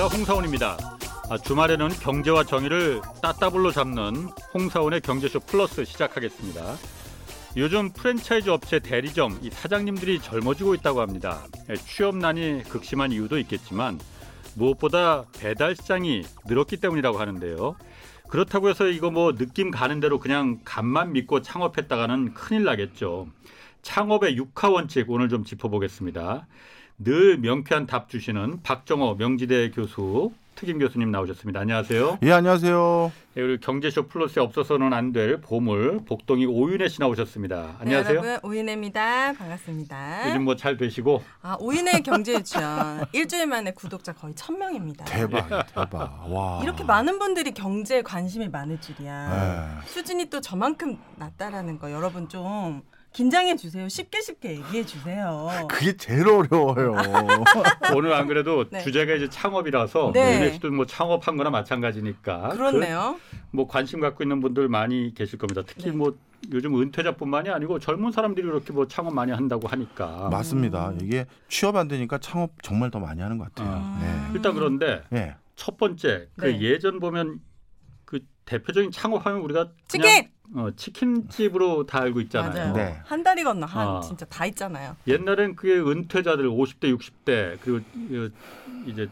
안녕하십니까 홍사원입니다. 아, 주말에는 경제와 정의를 따따블로 잡는 홍사원의 경제쇼 플러스 시작하겠습니다. 요즘 프랜차이즈 업체 대리점 이 사장님들이 젊어지고 있다고 합니다. 예, 취업난이 극심한 이유도 있겠지만 무엇보다 배달 시장이 늘었기 때문이라고 하는데요. 그렇다고 해서 이거 뭐 느낌 가는 대로 그냥 간만 믿고 창업했다가는 큰일 나겠죠. 창업의 육하 원칙 오늘 좀 짚어보겠습니다. 늘 명쾌한 답 주시는 박정호 명지대 교수 특임 교수님 나오셨습니다. 안녕하세요. 예, 안녕하세요. 네, 그리고 경제쇼 플러스에 없어서는 안 될 보물 복동이 오윤혜 씨 나오셨습니다. 안녕하세요. 네, 여러분 오윤혜입니다. 반갑습니다. 요즘 뭐 잘 되시고 아 오윤혜 경제유치원 일주일 만에 구독자 거의 천 명입니다. 대박, 대박. 와. 이렇게 많은 분들이 경제에 관심이 많을 네. 줄이야. 수준이 또 저만큼 낮다라는 거 여러분 좀 긴장해 주세요. 쉽게 쉽게 얘기해 주세요. 그게 제일 어려워요. 오늘 안 그래도 네. 주제가 이제 창업이라서 네. 오윤혜 씨도 뭐 창업한 거나 마찬가지니까 그렇네요. 그, 뭐 관심 갖고 있는 분들 많이 계실 겁니다. 특히 네. 뭐 요즘 은퇴자뿐만이 아니고 젊은 사람들이 이렇게 뭐 창업 많이 한다고 하니까 맞습니다. 이게 취업 안 되니까 창업 정말 더 많이 하는 것 같아요. 아. 일단 그런데 네. 네. 첫 번째 그 네. 예전 보면 그 대표적인 창업 하면 우리가 그냥 치킨 어, 치킨집으로 다 알고 있잖아요. 네. 한 다리 건너 한 아. 진짜 다 있잖아요. 옛날엔 그게 은퇴자들 50대, 60대 그리고 그 이제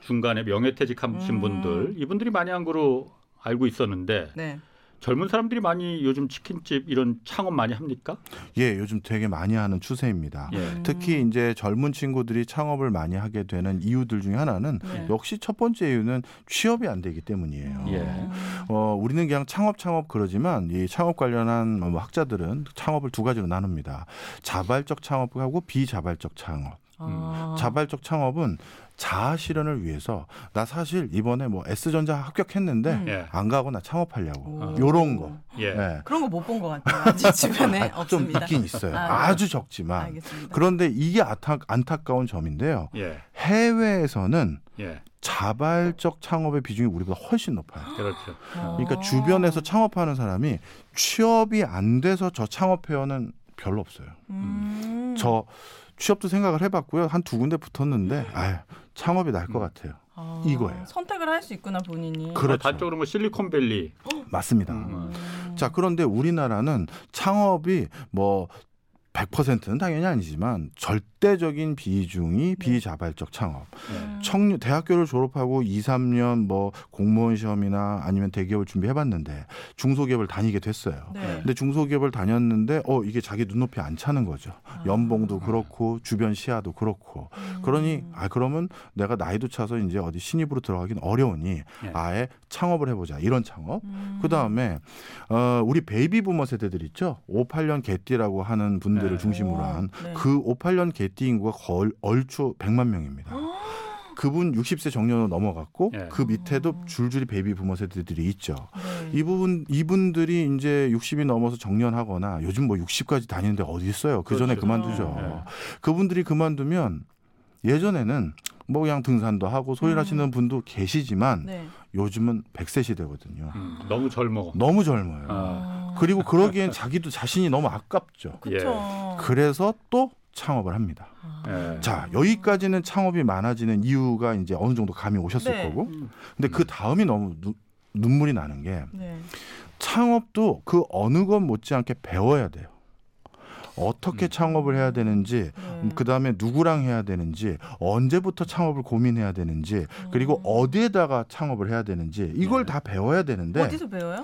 중간에 명예퇴직하신 음. 분들 이분들이 많이 한 거로 알고 있었는데 네. 젊은 사람들이 많이 요즘 치킨집 이런 창업 많이 합니까? 예, 요즘 되게 많이 하는 추세입니다. 예. 음. 특히 이제 젊은 친구들이 창업을 많이 하게 되는 이유들 중에 하나는 네. 역시 첫 번째 이유는 취업이 안 되기 때문이에요. 예. 음. 어, 우리는 그냥 창업 창업 그러지만 이 창업 관련한 뭐 학자들은 창업을 두 가지로 나눕니다. 자발적 창업하고 비자발적 창업. 아. 자발적 창업은 자아 실현을 위해서 나 사실 이번에 뭐 S전자 합격했는데 음. 예. 안 가고 나 창업하려고 오. 요런 거. 예. 네. 그런 거 못 본 것 같아요. 아직 주변에 아, 좀 없습니다. 있긴 있어요. 아, 아, 주 적지만. 알겠습니다. 그런데 이게 안타, 안타까운 점인데요. 예. 해외에서는 예. 자발적 창업의 비중이 우리보다 훨씬 높아요. 그렇죠. 그러니까 어. 주변에서 창업하는 사람이 취업이 안 돼서 저 창업회원은 별로 없어요. 음. 저 취업도 생각을 해봤고요. 한 두 군데 붙었는데 아유, 창업이 날것 음. 같아요. 아, 이거예요. 선택을 할 수 있구나 본인이. 그렇죠. 단적으로 뭐 실리콘밸리 맞습니다. 음. 자, 그런데 우리나라는 창업이 뭐 100%는 당연히 아니지만 절대적인 비중이 비자발적 창업. 음. 청년 대학교를 졸업하고 2, 3년 뭐 공무원 시험이나 아니면 대기업을 준비해 봤는데 중소기업을 다니게 됐어요. 네. 근데 중소기업을 다녔는데 어 이게 자기 눈높이 안 차는 거죠. 아. 연봉도 그렇고 주변 시야도 그렇고. 음. 그러니 아 그러면 내가 나이도 차서 이제 어디 신입으로 들어가긴 어려우니 예. 아예 창업을 해 보자 이런 창업. 음. 그 다음에 어 우리 베이비 부머 세대들 있죠. 58년 개띠라고 하는 분들 을 네. 중심으로 오, 한 네. 그 58년 개띠 인구가 걸, 얼추 100만 명입니다. 그분 60세 정년으로 넘어갔고 예. 그 밑에도 줄줄이 베이비 부머 세대들이 있죠. 네. 이 부분 이분들이 이제 60이 넘어서 정년하거나 요즘 뭐 60까지 다니는데 어디 있어요? 그 전에 그렇죠. 그만두죠. 예. 그분들이 그만두면 예전에는 뭐 그냥 등산도 하고 소일 음. 하시는 분도 계시지만 네. 요즘은 100세 시대거든요. 음, 너무 젊어. 너무 젊어요. 아. 그리고 그러기엔 자기도 자신이 너무 아깝죠. 그렇죠. 그래서 또 창업을 합니다. 예. 자, 여기까지는 창업이 많아지는 이유가 이제 어느 정도 감이 오셨을 네. 거고. 근데 그 다음이 너무 누- 눈물이 나는 게 네. 창업도 그 어느 것 못지않게 배워야 돼요. 어떻게 음. 창업을 해야 되는지, 네. 그 다음에 누구랑 해야 되는지, 언제부터 창업을 고민해야 되는지, 그리고 음. 어디에다가 창업을 해야 되는지 이걸 네. 다 배워야 되는데 어디서 배워요?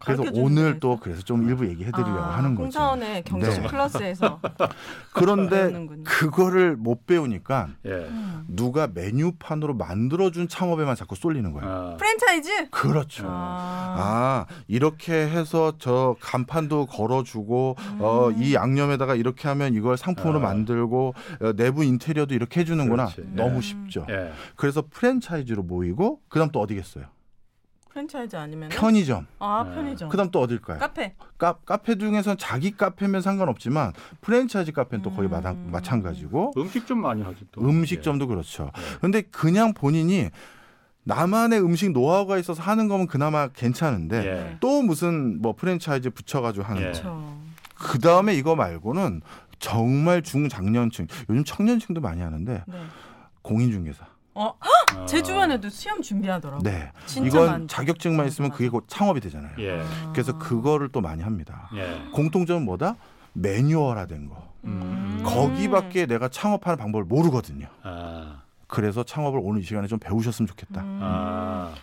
그래서 오늘 또? 그래서 좀 일부 얘기해드리려고 아, 하는 거죠. 홍사원의 경제식 네. 플러스에서 그런데. 그거를 못 배우니까 예. 음. 누가 메뉴판으로 만들어준 창업에만 자꾸 쏠리는 거예요. 아. 프랜차이즈? 그렇죠. 아. 아 이렇게 해서 저 간판도 걸어주고 어, 이 양념에다가 이렇게 하면 이걸 상품으로 아. 만들고 어, 내부 인테리어도 이렇게 해주는구나 그렇지. 너무 음. 쉽죠. 예. 그래서 프랜차이즈로 모이고 그다음 또 어디겠어요? 프랜차이즈 아니면 편의점. 아 네. 편의점. 그다음 또 어딜까요? 카페. 카, 카페 중에선 자기 카페면 상관없지만 프랜차이즈 카페는 또 거의 음. 마당, 마찬가지고 음식점 많이 하지 또. 음식점도 그렇죠. 네. 근데 그냥 본인이 나만의 음식 노하우가 있어서 하는 거면 그나마 괜찮은데 예. 예. 또 무슨 뭐 프랜차이즈 붙여가지고 하는 예. 거. 그렇죠. 그 다음에 이거 말고는 정말 중장년층, 요즘 청년층도 많이 하는데 네. 공인중개사. 어, 어. 제 주변에도 시험 준비하더라고. 네. 이건 많죠. 자격증만 있으면 그게 곧 창업이 되잖아요. 예. 그래서 그거를 또 많이 합니다. 예. 공통점은 뭐다? 매뉴얼화된 거. 음. 거기밖에 내가 창업하는 방법을 모르거든요. 아. 그래서 창업을 오늘 이 시간에 좀 배우셨으면 좋겠다. 음. 아.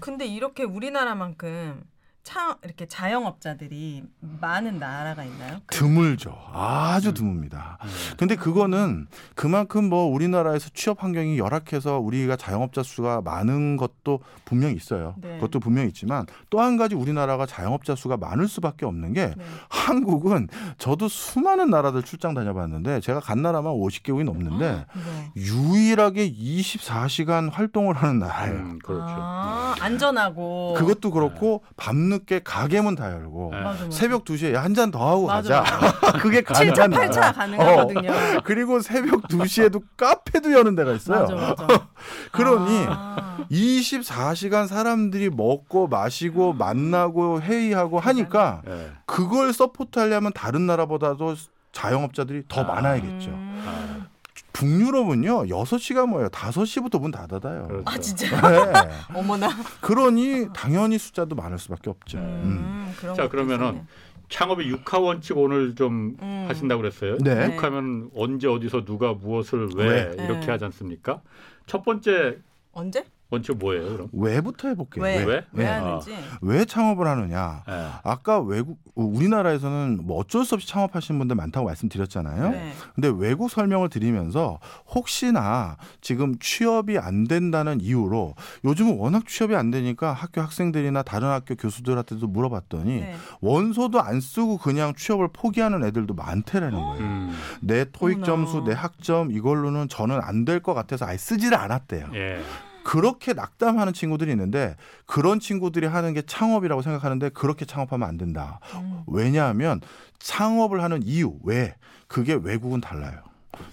근데 이렇게 우리나라만큼 차 이렇게 자영업자들이 많은 나라가 있나요? 드물죠. 아주 드뭅니다. 음. 근데 그거는 그만큼 뭐 우리나라에서 취업 환경이 열악해서 우리가 자영업자 수가 많은 것도 분명히 있어요. 네. 그것도 분명히 있지만 또 한 가지 우리나라가 자영업자 수가 많을 수밖에 없는 게 네. 한국은 저도 수많은 나라들 출장 다녀봤는데 제가 간 나라만 50개국이 넘는데 네. 유일하게 24시간 활동을 하는 나라예요. 음, 그렇죠. 아, 안전하고 그것도 그렇고 밤 늦게 가게 문 다 열고 네. 맞아. 새벽 2시에 한 잔 더 하고 맞아, 가자. 그게 7차 가능한 나라. 8차 가능하거든요. 그리고 새벽 2시에도 카페도 여는 데가 있어요. 그러니 아, 24시간 사람들이 먹고 마시고 만나고 회의하고 하니까 예. 그걸 서포트하려면 다른 나라보다도 자영업자들이 더 아. 많아야겠죠. 음. 아, 북유럽은요. 6시가 뭐예요? 5시부터 문 닫아요. 그렇죠. 아 진짜. 네. 어머나. 그러니 당연히 숫자도 많을 수밖에 없죠. 음. 음, 그런 자, 그러면은. 창업의 육하 원칙 오늘 좀 음. 하신다고 그랬어요. 네. 육하면 언제 어디서 누가 무엇을 왜 왜? 이렇게 네. 하지 않습니까? 첫 번째 언제? 원칙 뭐예요, 그럼? 왜부터 해볼게요. 왜? 왜? 왜, 왜? 하는지. 왜 창업을 하느냐? 예. 아까 외국 우리나라에서는 뭐 어쩔 수 없이 창업하시는 분들 많다고 말씀드렸잖아요. 네. 근데 외국 설명을 드리면서 혹시나 지금 취업이 안 된다는 이유로 요즘은 워낙 취업이 안 되니까 학교 학생들이나 다른 학교 교수들한테도 물어봤더니 네. 원서도 안 쓰고 그냥 취업을 포기하는 애들도 많대라는 거예요. 음, 내 토익 어머나. 점수, 내 학점 이걸로는 저는 안 될 것 같아서 아예 쓰지를 않았대요. 예. 그렇게 낙담하는 친구들이 있는데 그런 친구들이 하는 게 창업이라고 생각하는데 그렇게 창업하면 안 된다. 음. 왜냐하면 창업을 하는 이유 왜 그게 외국은 달라요.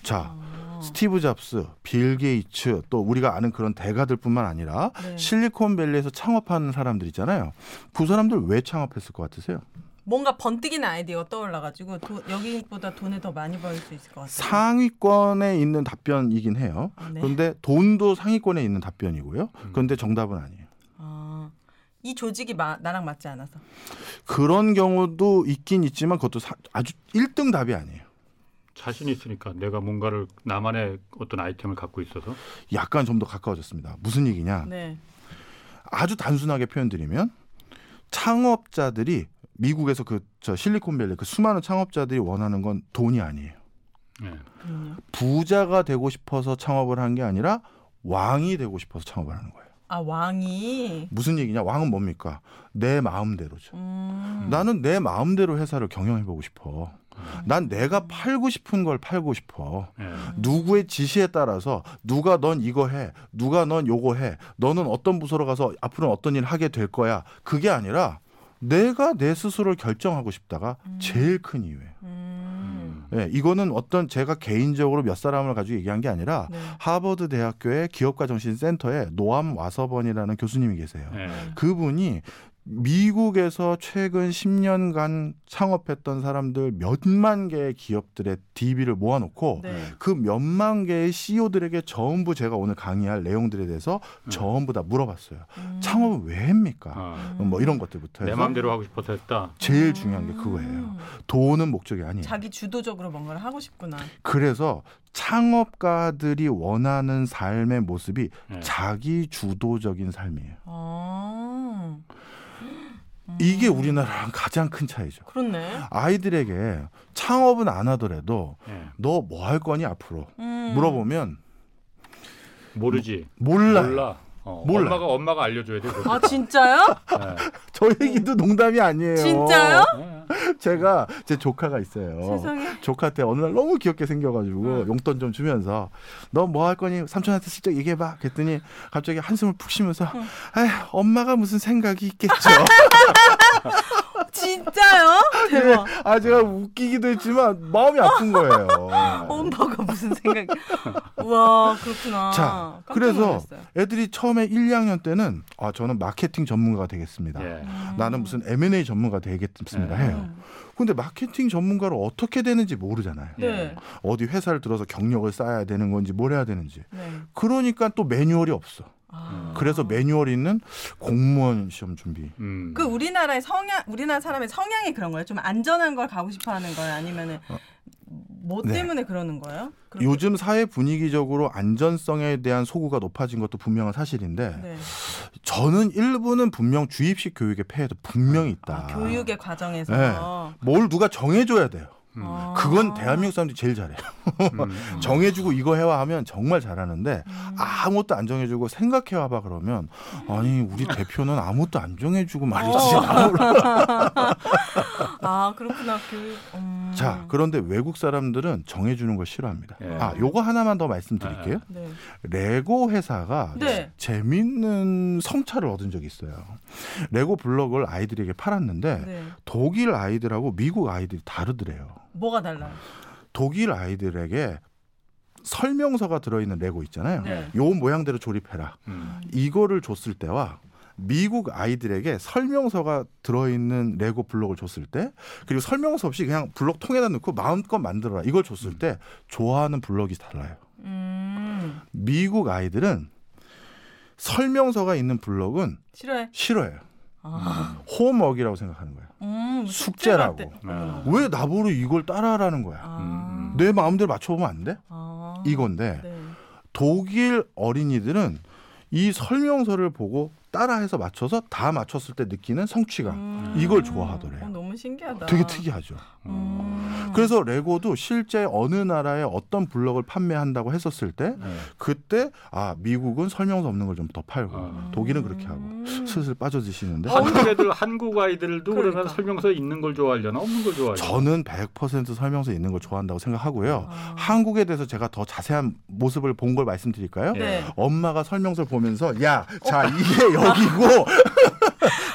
자 아. 스티브 잡스, 빌 게이츠 또 우리가 아는 그런 대가들뿐만 아니라 네. 실리콘밸리에서 창업하는 사람들 있잖아요. 그 사람들 왜 창업했을 것 같으세요? 뭔가 번뜩이는 아이디어가 떠올라가지고 도, 여기보다 돈을 더 많이 벌 수 있을 것 같아요. 상위권에 있는 답변이긴 해요. 아, 네. 그런데 돈도 상위권에 있는 답변이고요. 그런데 정답은 아니에요. 아, 이 조직이 마, 나랑 맞지 않아서. 그런 경우도 있긴 있지만 그것도 사- 아주 1등 답이 아니에요. 자신 있으니까 내가 뭔가를 나만의 어떤 아이템을 갖고 있어서 약간 좀 더 가까워졌습니다. 무슨 얘기냐? 네. 아주 단순하게 표현드리면 창업자들이 미국에서 그 저 실리콘밸리 그 수많은 창업자들이 원하는 건 돈이 아니에요. 예. 그럼요. 부자가 되고 싶어서 창업을 한 게 아니라 왕이 되고 싶어서 창업을 하는 거예요. 아 왕이. 무슨 얘기냐? 왕은 뭡니까? 내 마음대로죠. 음. 나는 내 마음대로 회사를 경영해 보고 싶어. 난 내가 팔고 싶은 걸 팔고 싶어. 예. 누구의 지시에 따라서 누가 넌 이거 해, 누가 넌 요거 해, 너는 어떤 부서로 가서 앞으로 어떤 일 하게 될 거야. 그게 아니라 내가 내 스스로를 결정하고 싶다가 제일 큰 이유예요. 음. 예, 이거는 어떤 제가 개인적으로 몇 사람을 가지고 얘기한 게 아니라 네. 하버드 대학교의 기업가 정신 센터에 노암 와서번이라는 교수님이 계세요. 예. 그분이 미국에서 최근 10년간 창업했던 사람들 몇만 개의 기업들의 DB를 모아놓고 네. 그 몇만 개의 CEO들에게 전부 제가 오늘 강의할 내용들에 대해서 음. 전부 다 물어봤어요. 음. 창업은 왜 합니까? 어. 뭐 이런 것들부터 내 해서 마음대로 하고 싶어서 했다. 제일 중요한 게 그거예요. 음. 돈은 목적이 아니에요. 자기 주도적으로 뭔가를 하고 싶구나. 그래서 창업가들이 원하는 삶의 모습이 예. 자기 주도적인 삶이에요. 아. 이게 우리나라랑 가장 큰 차이죠. 그렇네. 아이들에게 창업은 안 하더라도 예. 너뭐 할 거니 앞으로 음. 물어보면 모르지. 몰라요. 몰라. 어, 몰라요. 엄마가 엄마가 알려줘야 돼. 아 진짜요? 예. 저 얘기도 농담이 아니에요. 진짜요? 예. 제가 제 조카가 있어요. 세상에. 조카한테 어느 날 너무 귀엽게 생겨가지고 응. 용돈 좀 주면서 너 뭐 할 거니 삼촌한테 슬쩍 얘기해봐. 그랬더니 갑자기 한숨을 푹 쉬면서 응. 아 엄마가 무슨 생각이 있겠죠. 진짜요? 대박. 아 제가 웃기기도 했지만 마음이 아픈 거예요. 엄마가 무슨 생각이? 와 그렇구나. 자, 그래서 놀랐어요. 애들이 처음에 1, 2학년 때는 아 저는 마케팅 전문가가 되겠습니다. 예. 음. 나는 무슨 M&A 전문가 되겠습니다 네. 해요. 음. 근데 마케팅 전문가로 어떻게 되는지 모르잖아요. 네. 어디 회사를 들어서 경력을 쌓아야 되는 건지 뭘 해야 되는지. 네. 그러니까 또 매뉴얼이 없어. 아. 그래서 매뉴얼이 있는 공무원 시험 준비. 음. 그 우리나라의 성향, 우리나라 사람의 성향이 그런 거예요. 좀 안전한 걸 가고 싶어 하는 거예요. 아니면은 뭐 네. 때문에 그러는 거예요? 그렇게- 요즘 사회 분위기적으로 안전성에 대한 소구가 높아진 것도 분명한 사실인데 네. 저는 일부는 분명 주입식 교육의 폐해도 분명히 있다. 아, 교육의 과정에서 네. 뭘 누가 정해줘야 돼요. 음. 아. 그건 대한민국 사람들이 제일 잘해요. 음, 음. 정해주고 이거 해와 하면 정말 잘하는데 음. 아무것도 안 정해주고 생각해 와봐 그러면 아니 우리 대표는 아무것도 안 정해주고 말이지. 어. 아 그렇구나 교육. 음. 자 그런데 외국 사람들은 정해주는 걸 싫어합니다. 예. 아 요거 하나만 더 말씀드릴게요. 네. 레고 회사가 네. 재밌는 성차를 얻은 적이 있어요. 레고 블럭을 아이들에게 팔았는데 네. 독일 아이들하고 미국 아이들이 다르더래요. 뭐가 달라요? 독일 아이들에게 설명서가 들어있는 레고 있잖아요. 네. 요 모양대로 조립해라. 음. 이거를 줬을 때와 미국 아이들에게 설명서가 들어있는 레고 블록을 줬을 때 그리고 설명서 없이 그냥 블록 통에다 넣고 마음껏 만들어라 이걸 줬을 때 좋아하는 블록이 달라요. 음. 미국 아이들은 설명서가 있는 블록은 싫어해. 싫어해요. 아. 홈워크라고 생각하는 거예요. 음, 숙제라고. 숙제 같아. 아. 왜 나보고 이걸 따라하라는 거야? 아. 음, 내 마음대로 맞춰보면 안 돼? 아. 이건데 네. 독일 어린이들은 이 설명서를 보고 따라해서 맞춰서 다 맞췄을 때 느끼는 성취감 음. 이걸 좋아하더래요. 어, 너무 신기하다. 되게 특이하죠. 음. 그래서 레고도 실제 어느 나라에 어떤 블럭을 판매한다고 했었을 때 네. 그때 아 미국은 설명서 없는 걸 좀 더 팔고 아. 독일은 그렇게 하고 음. 슬슬 빠져드시는데 한국 애들 한국 아이들도 그러면 그러니까. 설명서 있는 걸 좋아하려나 없는 걸 좋아하려나? 저는 100% 설명서 있는 걸 좋아한다고 생각하고요. 아. 한국에 대해서 제가 더 자세한 모습을 본 걸 말씀드릴까요? 네. 엄마가 설명서를 보면서 야, 자 이게 여기고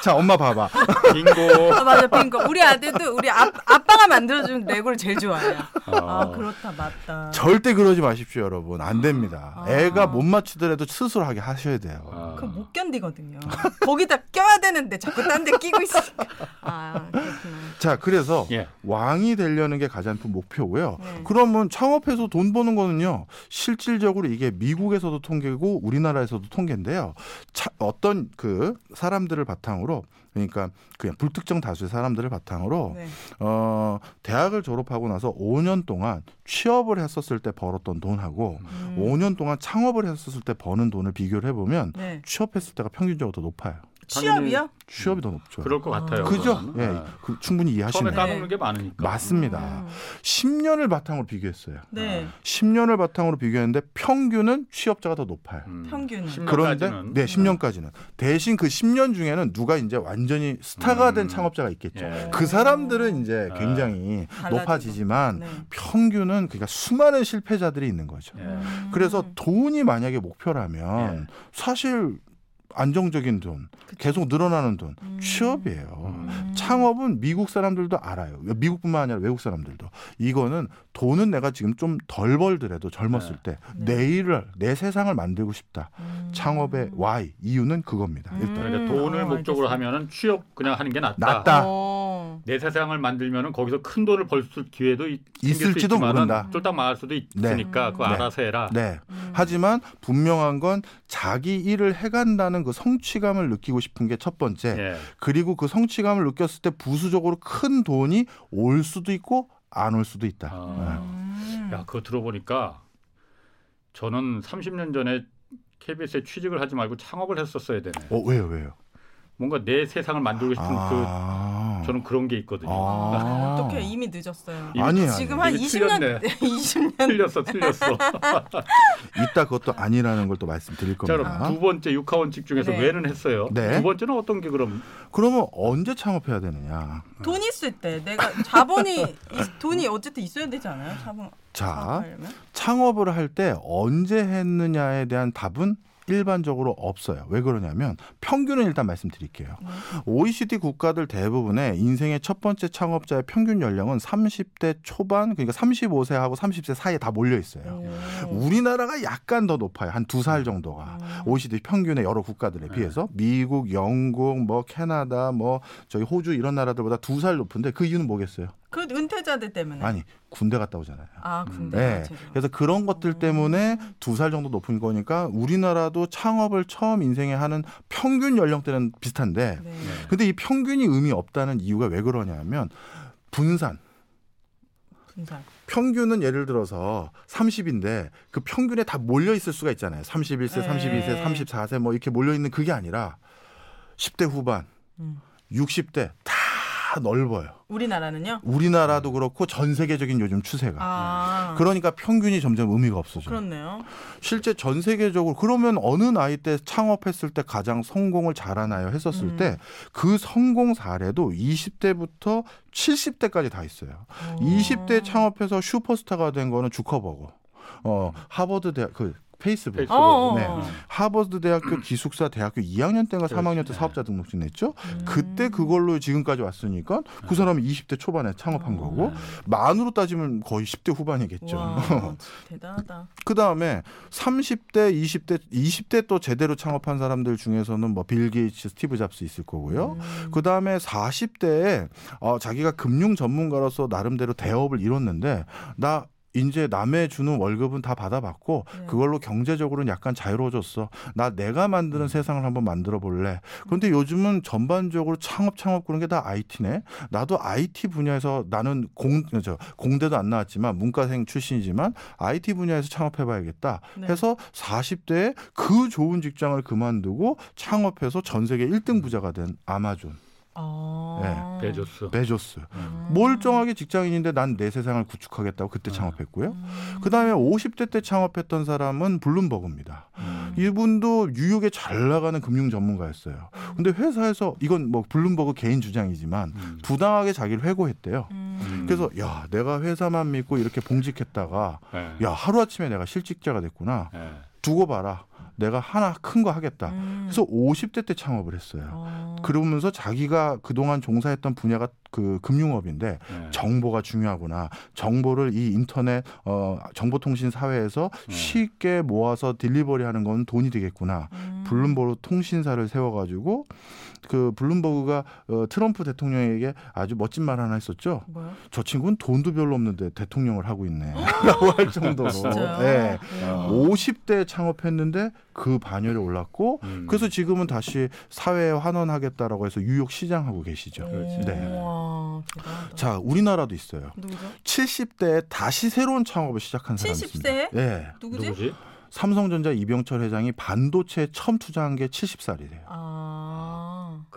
자 엄마 봐봐. 빙고. 아 맞아 빙고. 우리 아들도 우리 아, 아빠가 만들어준 레고를 제일 좋아해요. 아 그렇다 맞다. 절대 그러지 마십시오, 여러분. 안 됩니다. 아. 애가 못 맞추더라도 스스로 하게 하셔야 돼요. 아. 그럼 못 견디거든요. 거기다 껴야 되는데 자꾸 딴 데 끼고 있어. 아 그렇구나. 자, 그래서 예. 왕이 되려는 게 가장 큰 목표고요. 네. 그러면 창업해서 돈 버는 거는요. 실질적으로 이게 미국에서도 통계고 우리나라에서도 통계인데요. 차- 어떤 그 사람들을 바탕으로 그러니까 그냥 불특정 다수의 사람들을 바탕으로 네. 어, 대학을 졸업하고 나서 5년 동안 취업을 했었을 때 벌었던 돈하고 음. 5년 동안 창업을 했었을 때 버는 돈을 비교를 해보면 네. 취업했을 때가 평균적으로 더 높아요. 취업이요? 취업이 더 높죠. 그럴 것 같아요. 그죠? 예, 네. 그 충분히 처음에 이해하시네요. 까먹는 게 많으니까. 맞습니다. 음. 10년을 바탕으로 비교했어요. 네. 10년을 바탕으로 비교했는데 평균은 취업자가 더 높아요. 음. 평균은. 10년까지는. 그런데 네 10년까지는 대신 그 10년 중에는 누가 이제 완전히 스타가 된 음. 창업자가 있겠죠. 예. 그 사람들은 이제 아. 굉장히 달라지고. 높아지지만 네. 평균은 그러니까 수많은 실패자들이 있는 거죠. 예. 음. 그래서 돈이 만약에 목표라면 예. 사실 안정적인 돈, 그쵸. 계속 늘어나는 돈, 음. 취업이에요. 음. 창업은 미국 사람들도 알아요. 미국뿐만 아니라 외국 사람들도. 이거는 돈은 내가 지금 좀 덜 벌더라도 젊었을 때 네. 내 일을 내 세상을 만들고 싶다. 음. 창업의 Y 이유는 그겁니다. 음. 일단 그러니까 돈을 어, 목적으로. 하면은 취업 그냥 하는 게 낫다. 낫다. 어. 내 세상을 만들면은 거기서 큰 돈을 벌 수 기회도 있, 생길 수 있을지도 있지만은 모른다. 쫄딱 망할 수도 네. 있으니까 그거 네. 알아서 해라. 네. 음. 하지만 분명한 건 자기 일을 해간다는 그 성취감을 느끼고 싶은 게 첫 번째. 예. 그리고 그 성취감을 느꼈을 때 부수적으로 큰 돈이 올 수도 있고 안 올 수도 있다. 아. 음. 야, 그거 들어보니까 저는 30년 전에 KBS에 취직을 하지 말고 창업을 했었어야 되네. 어 왜요 왜요? 뭔가 내 세상을 만들고 싶은 아. 그 저는 그런 게 있거든요. 아. 어떻게 이미 늦었어요. 이미 아니에요. 지금 아니에요. 한 이미 20년 틀렸네. 20년 틀렸어, 틀렸어. 이따 그것도 아니라는 걸 또 말씀드릴 자, 겁니다. 그럼 두 번째 육하 원칙 중에서 네. 왜는 했어요. 네. 두 번째는 어떤 게 그럼? 그러면 언제 창업해야 되느냐? 돈 있을 때 내가 자본이 있- 돈이 어쨌든 있어야 되지 않아요? 자본 자? 창업을 할 때 언제 했느냐에 대한 답은 일반적으로 없어요. 왜 그러냐면 평균은 일단 말씀드릴게요. OECD 국가들 대부분의 인생의 첫 번째 창업자의 평균 연령은 30대 초반 그러니까 35세하고 30세 사이에 다 몰려 있어요. 우리나라가 약간 더 높아요. 한 두 살 정도가. OECD 평균의 여러 국가들에 비해서 미국, 영국, 뭐 캐나다, 뭐 저희 호주 이런 나라들보다 두 살 높은데 그 이유는 뭐겠어요? 그 은퇴자들 때문에. 아니 군대 갔다 오잖아요. 아 군대. 네. 그래서 그런 것들 때문에 두 살 정도 높은 거니까 우리나라도 창업을 처음 인생에 하는 평균 연령대는 비슷한데 네. 근데 이 평균이 의미 없다는 이유가 왜 그러냐면 분산 분산. 평균은 예를 들어서 30인데 그 평균에 다 몰려 있을 수가 있잖아요. 31세, 네. 32세, 34세 뭐 이렇게 몰려 있는 그게 아니라 10대 후반, 음. 60대 다 넓어요. 우리나라는요? 우리나라도 그렇고 전 세계적인 요즘 추세가. 아. 그러니까 평균이 점점 의미가 없어져요. 그렇네요. 실제 전 세계적으로 그러면 어느 나이 때 창업했을 때 가장 성공을 잘하나요 했었을 음. 때그 성공 사례도 20대부터 70대까지 다 있어요. 어. 20대 창업해서 슈퍼스타가 된 거는 주커버그. 어, 하버드 대학 그 페이스북. 페이스북. 어, 어, 네. 어. 하버드 대학교 기숙사 대학교 2학년 때인가 3학년 때. 사업자 등록증 냈죠. 음. 그때 그걸로 지금까지 왔으니까 그 사람이 20대 초반에 창업한 거고 만으로 따지면 거의 10대 후반이겠죠. 와, 대단하다. 그 다음에 30대, 20대, 20대 또 제대로 창업한 사람들 중에서는 뭐 빌 게이츠, 스티브 잡스 있을 거고요. 음. 그 다음에 40대에 어, 자기가 금융 전문가로서 나름대로 대업을 이뤘는데 나 이제 남의 주는 월급은 다 받아봤고 네. 그걸로 경제적으로는 약간 자유로워졌어. 나 내가 만드는 세상을 한번 만들어 볼래. 그런데 요즘은 전반적으로 창업 창업 그런 게 다 IT네. 나도 IT 분야에서 나는 공, 저, 공대도 안 나왔지만 문과생 출신이지만 IT 분야에서 창업해 봐야겠다. 네. 해서 40대에 그 좋은 직장을 그만두고 창업해서 전 세계 1등 부자가 된 아마존, 어. 베조스. 베조스. 음. 멀쩡하게 직장인인데 난 내 세상을 구축하겠다고 그때 창업했고요. 그 다음에 50대 때 창업했던 사람은 블룸버그입니다. 음. 이분도 뉴욕에 잘 나가는 금융 전문가였어요. 근데 회사에서 이건 뭐 블룸버그 개인 주장이지만 음. 부당하게 자기를 해고했대요. 음. 그래서 야 내가 회사만 믿고 이렇게 봉직했다가 네. 야 하루 아침에 내가 실직자가 됐구나. 네. 두고 봐라. 내가 하나 큰 거 하겠다. 음. 그래서 50대 때 창업을 했어요. 어. 그러면서 자기가 그동안 종사했던 분야가 그 금융업인데 네. 정보가 중요하구나. 정보를 이 인터넷 어 정보통신 사회에서 네. 쉽게 모아서 delivery하는 건 돈이 되겠구나. 음. 블룸버그 통신사를 세워가지고 그 블룸버그가 어, 트럼프 대통령에게 아주 멋진 말 하나 했었죠. 뭐요? 저 친구는 돈도 별로 없는데 대통령을 하고 있네라고 할 정도로. 진짜요? 네. 어. 50대 창업했는데 그 반열에 올랐고 음. 그래서 지금은 다시 사회에 환원하겠다라고 해서 뉴욕 시장하고 계시죠. 그렇지. 네. 와. 자, 우리나라도 있어요. 누구죠? 70대에 다시 새로운 창업을 시작한 사람이 70세? 있습니다. 네. 누구지? 누구지? 삼성전자 이병철 회장이 반도체에 처음 투자한 게 70살이래요. 아.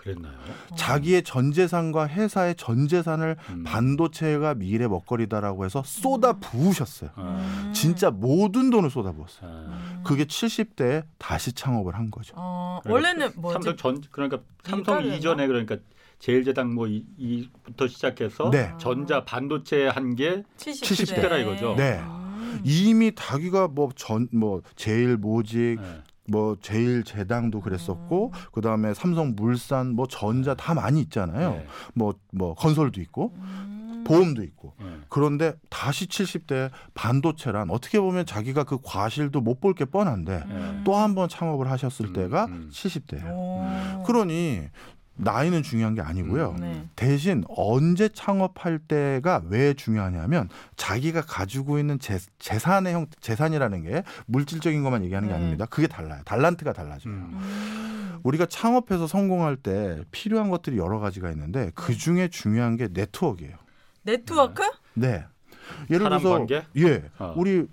그랬나요? 자기의 전 재산과 회사의 전 재산을 음. 반도체가 미래 먹거리다라고 해서 쏟아 부으셨어요. 어. 진짜 모든 돈을 쏟아 부었어요. 어. 그게 70대에 다시 창업을 한 거죠. 어, 그러니까 원래는 뭐지? 삼성 전 그러니까 삼성? 이전에 그러니까 제일제당 뭐 이, 이부터 시작해서 네. 전자 반도체 한 게 70대. 70대라 이거죠? 네. 음. 이미 자기가 뭐전뭐 제일 모직 네. 뭐 제일 제당도 그랬었고 음. 그다음에 삼성 물산 뭐 전자 다 많이 있잖아요. 네. 뭐뭐 건설도 있고 음. 보험도 있고. 네. 그런데 다시 70대 반도체란 어떻게 보면 자기가 그 과실도 못 볼 게 뻔한데 음. 또한 번 창업을 하셨을 음, 때가 음. 70대예요. 오. 그러니 나이는 중요한 게 아니고요. 음. 네. 대신 언제 창업할 때가 왜 중요하냐면 자기가 가지고 있는 재, 재산의 형 재산이라는 게 물질적인 것만 얘기하는 게 네. 아닙니다. 그게 달라요. 달란트가 달라져요. 음. 음. 우리가 창업해서 성공할 때 필요한 것들이 여러 가지가 있는데 그 중에 중요한 게 네트워크예요. 네트워크? 네. 예를 사람 들어서 관계? 예, 어. 우리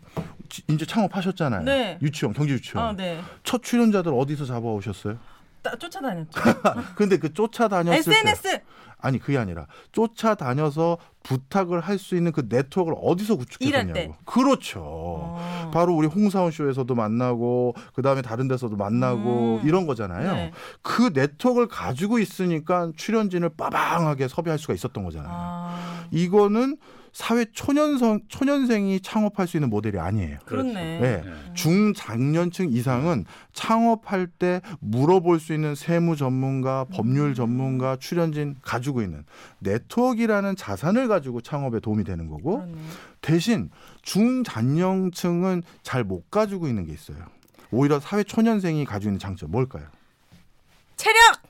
지- 이제 창업하셨잖아요. 네. 유치원, 경제 유치원. 아, 네. 첫 출연자들 어디서 잡아오셨어요? 따, 쫓아다녔죠. 근데 그 쫓아다녔을 때 SNS. 아니 그게 아니라 쫓아다녀서 부탁을 할 수 있는 그 네트워크를 어디서 구축했냐고. 때. 그렇죠. 어. 바로 우리 홍사원 쇼에서도 만나고 그 다음에 다른 데서도 만나고 음. 이런 거잖아요. 네. 그 네트워크를 가지고 있으니까 출연진을 빠방하게 섭외할 수가 있었던 거잖아요. 아. 이거는 사회 초년생 초년생이 창업할 수 있는 모델이 아니에요. 그렇죠. 그렇네. 네. 네. 중장년층 이상은 창업할 때 물어볼 수 있는 세무 전문가, 법률 전문가, 출연진 가지고 있는 네트워크라는 자산을 가지고 창업에 도움이 되는 거고 그렇네. 대신 중장년층은 잘 못 가지고 있는 게 있어요. 오히려 사회 초년생이 가지고 있는 장점 뭘까요? 체력.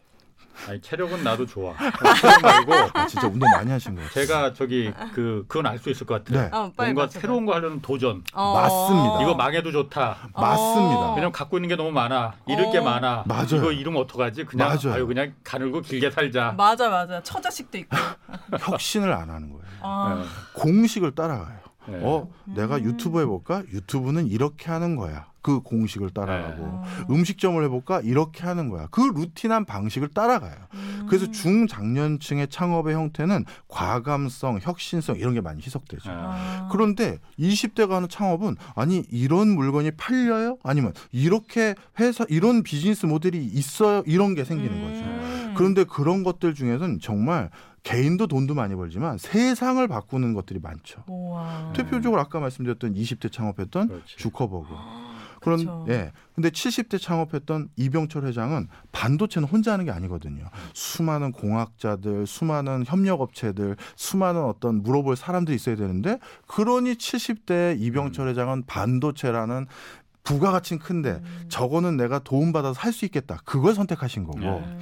아니 체력은 나도 좋아. 체력 말고 아, 진짜 운동 많이 하신 것 같아요. 제가 저기 그 그건 알 수 있을 것 같아요. 네. 어, 빨리 뭔가 맞춰봐. 새로운 거 하려는 도전. 어. 맞습니다. 이거 망해도 좋다. 맞습니다. 왜냐면 갖고 있는 게 너무 많아. 잃을 게 어. 많아. 맞아요. 이거 잃으면 어떡하지? 그냥 맞아요. 아유 그냥 가늘고 길게 살자. 맞아 맞아. 처자식도 있고. 혁신을 안 하는 거예요. 아. 네. 공식을 따라가요. 네. 어, 내가 음. 유튜브 해볼까? 유튜브는 이렇게 하는 거야. 그 공식을 따라가고 어. 음식점을 해볼까? 이렇게 하는 거야. 그 루틴한 방식을 따라가요. 음. 그래서 중장년층의 창업의 형태는 과감성, 혁신성 이런 게 많이 희석되죠. 네. 아. 그런데 20대가 하는 창업은 아니 이런 물건이 팔려요? 아니면 이렇게 회사 이런 비즈니스 모델이 있어요? 이런 게 생기는 거죠. 음. 그런데 그런 것들 중에서는 정말 개인도 돈도 많이 벌지만 세상을 바꾸는 것들이 많죠. 우와. 대표적으로 아까 말씀드렸던 20대 창업했던 그렇지. 주커버그. 그런 그쵸. 예. 근데 70대 창업했던 이병철 회장은 반도체는 혼자 하는 게 아니거든요. 수많은 공학자들, 수많은 협력업체들, 수많은 어떤 물어볼 사람들이 있어야 되는데 그러니 70대 이병철 회장은 반도체라는 부가가치는 큰데 음. 저거는 내가 도움받아서 할 수 있겠다. 그걸 선택하신 거고 네. 음.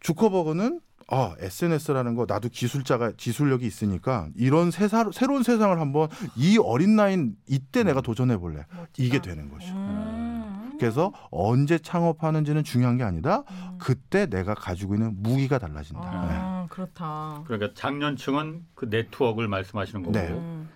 주커버그는 아 SNS라는 거 나도 기술자가 기술력이 있으니까 이런 세사, 새로운 세상을 한번 이 어린 나이인 이때 내가 도전해 볼래. 이게 되는 거죠. 음. 그래서 언제 창업하는지는 중요한 게 아니다. 음. 그때 내가 가지고 있는 무기가 달라진다. 네. 아, 그렇다. 그러니까 장년층은 그 네트워크를 말씀하시는 거고 네. 음.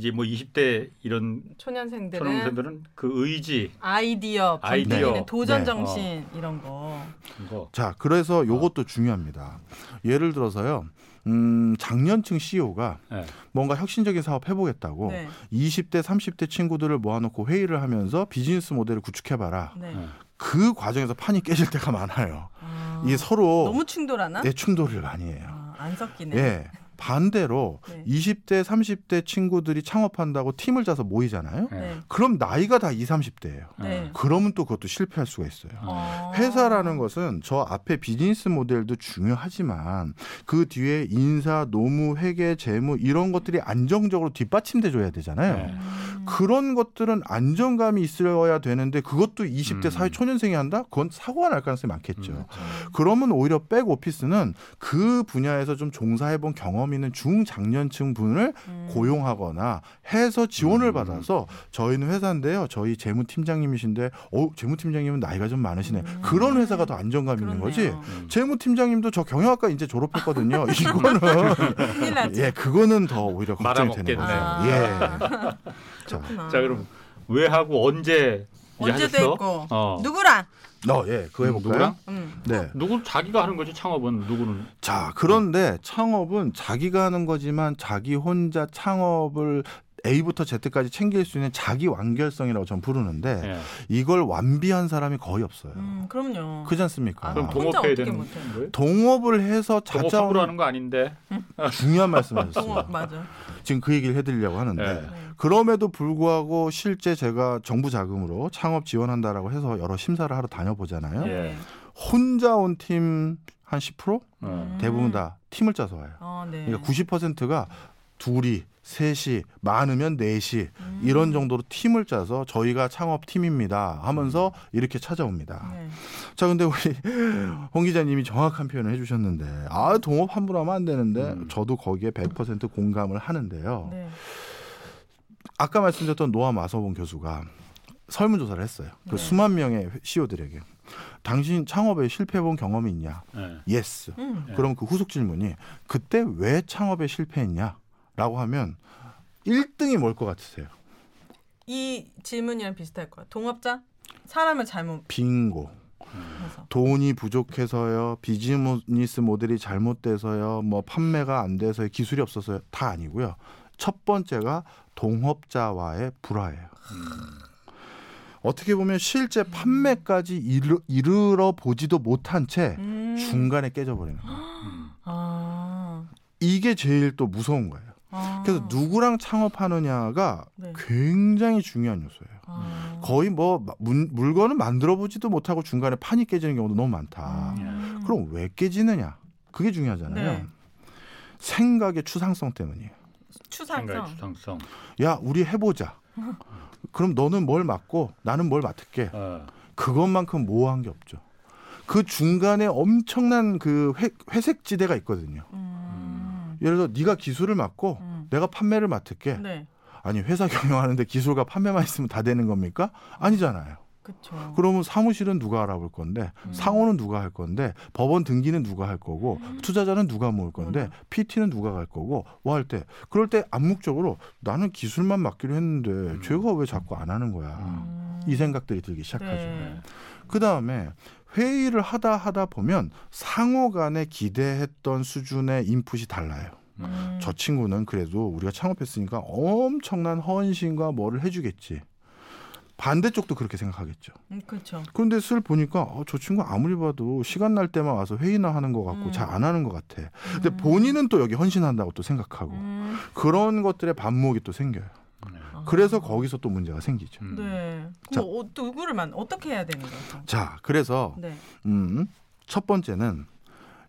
이제 뭐 20대 이런 초년생들은 초년생들은 그 의지 아이디어, 아이디어. 번뜩이는 도전 네. 정신 이런 거. 이런 거. 자, 그래서 요것도 중요합니다. 예를 들어서요. 음, 장년층 CEO가 네. 뭔가 혁신적인 사업 해보겠다고 네. 20대, 30대 친구들을 모아놓고 회의를 하면서 비즈니스 모델을 구축해봐라. 네. 네. 그 과정에서 판이 깨질 때가 많아요. 아, 이게 서로 너무 충돌하나? 예, 충돌을 많이 해요. 아, 안 섞이네. 예. 반대로 네. 20대, 30대 친구들이 창업한다고 팀을 짜서 모이잖아요. 네. 네. 그럼 나이가 다 20, 30대예요. 네. 그러면 또 그것도 실패할 수가 있어요. 어. 회사라는 것은 저 앞에 비즈니스 모델도 중요하지만 그 뒤에 인사, 노무, 회계, 재무 이런 것들이 안정적으로 뒷받침돼 줘야 되잖아요. 네. 음. 그런 것들은 안정감이 있어야 되는데 그것도 20대 음. 사회 초년생이 한다? 그건 사고가 날 가능성이 많겠죠. 음. 그러면 오히려 백 오피스는 그 분야에서 좀 종사해 본 경험 있는 중장년층 분을 음. 고용하거나 해서 지원을 음. 받아서 저희는 회사인데요. 저희 재무팀장님이신데 어 재무팀장님은 나이가 좀 많으시네. 음. 그런 회사가 더 안정감 있는 거지. 그렇네요. 음. 재무팀장님도 저 경영학과 이제 졸업했거든요. 이거는. 예, 그거는 더 오히려 걱정이 되는. 거죠. 아. 예. 자. 자 그럼 왜 하고 언제 하셨어? 했고 어. 누구랑? 어, 예, 그거 해볼까요? 누구랑? 음. 네. 누구 자기가 하는 거지 창업은 누구는 자, 그런데 창업은 자기가 하는 거지만 자기 혼자 창업을 A부터 Z까지 챙길 수 있는 자기 완결성이라고 전 부르는데 예. 이걸 완비한 사람이 거의 없어요. 음, 그럼요. 그렇지 않습니까? 아, 그럼 혼자 동업해야 되는? 거예요? 동업을 해서 찾아오는 하는 거 아닌데 중요한 말씀하셨어요. 동업 맞아. 지금 그 얘기를 해드리려고 하는데 네. 네. 그럼에도 불구하고 실제 제가 정부 자금으로 창업 지원한다라고 해서 여러 심사를 하러 다녀보잖아요. 예. 혼자 온 팀 한 10% 어. 대부분 다 팀을 짜서 와요. 아, 네. 그러니까 90%가 둘이, 셋이, 많으면 넷이 음. 이런 정도로 팀을 짜서 저희가 창업 팀입니다 하면서 이렇게 찾아옵니다. 네. 자, 근데 우리 홍 기자님이 정확한 표현을 해주셨는데 아 동업 함부로 하면 안 되는데 음. 저도 거기에 100% 공감을 하는데요. 네. 아까 말씀드렸던 노암 와서먼 교수가 설문조사를 했어요. 그 네. 수만 명의 CEO들에게 당신 창업에 실패해본 경험이 있냐? 예. yes. 음. 네. 그럼 그 후속 질문이 그때 왜 창업에 실패했냐? 라고 하면 1등이 뭘 것 같으세요? 이 질문이랑 비슷할 거야. 동업자 사람을 잘못 빙고. 돈이 부족해서요. 비즈니스 모델이 잘못돼서요. 뭐 판매가 안 돼서요. 기술이 없어서요. 다 아니고요. 첫 번째가 동업자와의 불화예요. 어떻게 보면 실제 판매까지 이르, 이르러 보지도 못한 채 음. 중간에 깨져버리는 거예요. 음. 아. 이게 제일 또 무서운 거예요. 아. 그래서 누구랑 창업하느냐가 네. 굉장히 중요한 요소예요. 아. 거의 뭐 마- 문- 물건을 만들어 보지도 못하고 중간에 판이 깨지는 경우도 너무 많다. 음. 그럼 왜 깨지느냐? 그게 중요하잖아요. 네. 생각의 추상성 때문이에요. 추상성. 추상성. 야, 우리 해보자. 그럼 너는 뭘 맡고 나는 뭘 맡을게. 어. 그것만큼 모호한 게 없죠. 그 중간에 엄청난 그 회, 회색 지대가 있거든요. 음. 예를 들어 네가 기술을 맡고 음. 내가 판매를 맡을게. 네. 아니 회사 경영하는데 기술과 판매만 있으면 다 되는 겁니까? 아니잖아요. 그렇죠. 그러면 사무실은 누가 알아볼 건데 음. 상호는 누가 할 건데 법원 등기는 누가 할 거고 투자자는 누가 모을 건데 음. PT는 누가 갈 거고 뭐 할 때 그럴 때 암묵적으로 나는 기술만 맡기로 했는데 음. 쟤가 왜 자꾸 안 하는 거야 음. 이 생각들이 들기 시작하죠. 네. 그 다음에 회의를 하다 하다 보면 상호 간에 기대했던 수준의 인풋이 달라요. 음. 저 친구는 그래도 우리가 창업했으니까 엄청난 헌신과 뭐를 해주겠지. 반대쪽도 그렇게 생각하겠죠. 음, 그렇죠. 그런데 슬 보니까 어, 저 친구 아무리 봐도 시간 날 때만 와서 회의나 하는 것 같고 음. 잘안 하는 것 같아. 근데 본인은 또 여기 헌신한다고 또 생각하고 음. 그런 것들의 반목이 또 생겨요. 네. 그래서 거기서 또 문제가 생기죠. 음. 네. 자. 그럼 어, 누구를 만 어떻게 해야 되는 거죠? 자, 그래서 네. 음, 첫 번째는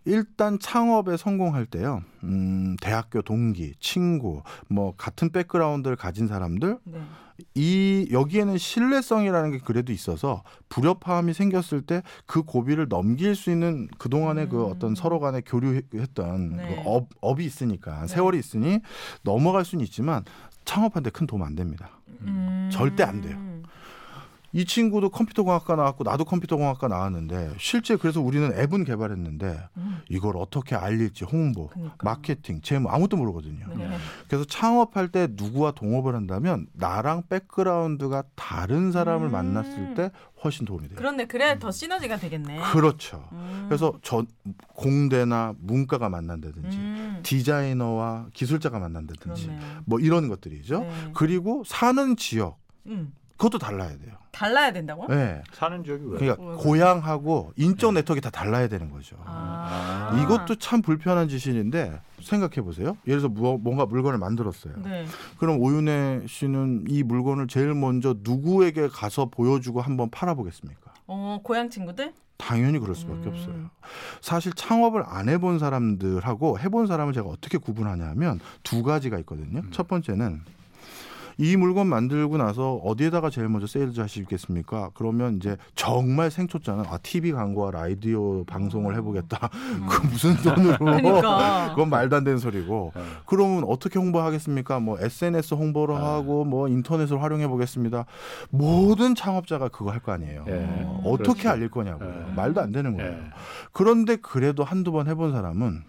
일단 창업에 성공할 때요. 음, 대학교 동기, 친구, 뭐 같은 백그라운드를 가진 사람들 네. 이 여기에는 신뢰성이라는 게 그래도 있어서 불협화음이 생겼을 때 그 고비를 넘길 수 있는 그 동안의 그 음. 어떤 서로 간에 교류했던 네. 그 업, 업이 있으니까 네. 세월이 있으니 넘어갈 수는 있지만 창업하는데 큰 도움 안 됩니다. 음. 절대 안 돼요. 이 친구도 컴퓨터공학과 나왔고 나도 컴퓨터공학과 나왔는데 실제 그래서 우리는 앱은 개발했는데 음. 이걸 어떻게 알릴지 홍보, 그러니까. 마케팅, 재무 아무것도 모르거든요. 네. 그래서 창업할 때 누구와 동업을 한다면 나랑 백그라운드가 다른 사람을 음. 만났을 때 훨씬 도움이 돼요. 그렇네. 그래 더 시너지가 되겠네. 그렇죠. 음. 그래서 저 공대나 문과가 만난다든지 음. 디자이너와 기술자가 만난다든지 그렇네요. 뭐 이런 것들이죠. 네. 그리고 사는 지역 음. 그것도 달라야 돼요. 달라야 된다고? 네. 사는 지역이 왜? 그러니까 왜? 고향하고 인적 네트워크가 다 달라야 되는 거죠. 아. 이것도 참 불편한 짓인데 생각해 보세요. 예를 들어서 뭐- 뭔가 물건을 만들었어요. 네. 그럼 오윤혜 씨는 이 물건을 제일 먼저 누구에게 가서 보여주고 한번 팔아보겠습니까? 어 고향 친구들? 당연히 그럴 수밖에 음. 없어요. 사실 창업을 안 해본 사람들하고 해본 사람을 제가 어떻게 구분하냐면 두 가지가 있거든요. 첫 번째는 이 물건 만들고 나서 어디에다가 제일 먼저 세일즈 하시겠습니까? 그러면 이제 정말 생초자는 아 TV 광고와 라디오 방송을 해보겠다. 그 무슨 돈으로? 그러니까. 그건 말도 안 되는 소리고. 네. 그러면 어떻게 홍보하겠습니까? 뭐 SNS 홍보를 네. 하고 뭐 인터넷을 활용해 보겠습니다. 모든 창업자가 그거 할 거 아니에요. 예. 어, 어떻게 그렇죠. 알릴 거냐고요. 예. 말도 안 되는 거예요. 예. 그런데 그래도 한두 번 해본 사람은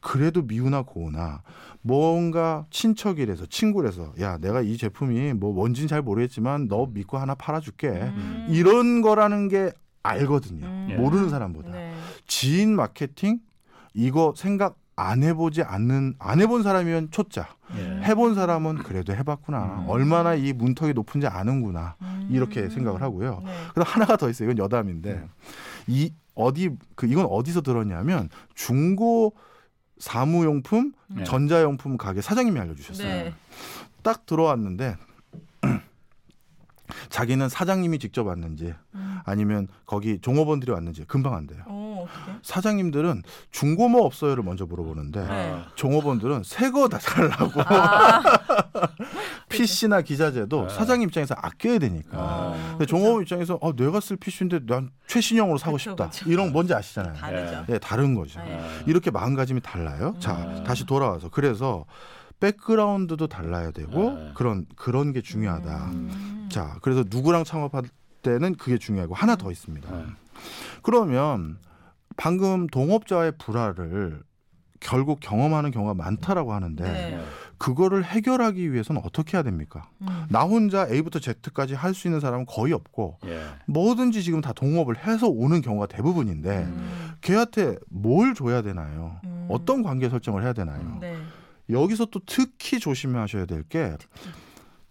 그래도 미우나 고우나 뭔가 친척이라서 친구라서 야 내가 이 제품이 뭐 뭔지는 잘 모르겠지만 너 믿고 하나 팔아줄게 음. 이런 거라는 게 알거든요 음. 예. 모르는 사람보다 네. 지인 마케팅 이거 생각 안 해보지 않는 안 해본 사람이면 초짜 예. 해본 사람은 그래도 해봤구나 음. 얼마나 이 문턱이 높은지 아는구나 음. 이렇게 생각을 하고요. 네. 그리고 하나가 더 있어요. 이건 여담인데 이 어디 그 이건 어디서 들었냐면 중고 사무용품, 네. 전자용품 가게 사장님이 알려주셨어요. 네. 딱 들어왔는데 자기는 사장님이 직접 왔는지 음. 아니면 거기 종업원들이 왔는지 금방 안 돼요. 어 어떻게? 사장님들은 중고 뭐 없어요를 먼저 물어보는데 네. 종업원들은 새 거 다 살라고 아. PC나 기자재도 네. 사장님 입장에서 아껴야 되니까. 어, 근데 그쵸. 종업원 입장에서 어, 내가 쓸 PC인데 난 최신형으로 사고 그쵸, 싶다. 그쵸. 이런 거 뭔지 아시잖아요. 다르죠. 예, 다른 거죠. 네. 예. 이렇게 마음가짐이 달라요. 자, 음. 다시 돌아와서 그래서 백그라운드도 달라야 되고 네. 그런 그런 게 중요하다. 음. 자, 그래서 누구랑 창업할 때는 그게 중요하고 하나 더 있습니다. 네. 그러면 방금 동업자의 불화를 결국 경험하는 경우가 많다라고 하는데 네. 그거를 해결하기 위해서는 어떻게 해야 됩니까? 음. 나 혼자 A부터 Z까지 할 수 있는 사람은 거의 없고 예. 뭐든지 지금 다 동업을 해서 오는 경우가 대부분인데 음. 걔한테 뭘 줘야 되나요? 음. 어떤 관계 설정을 해야 되나요? 네. 여기서 또 특히 조심하셔야 될 게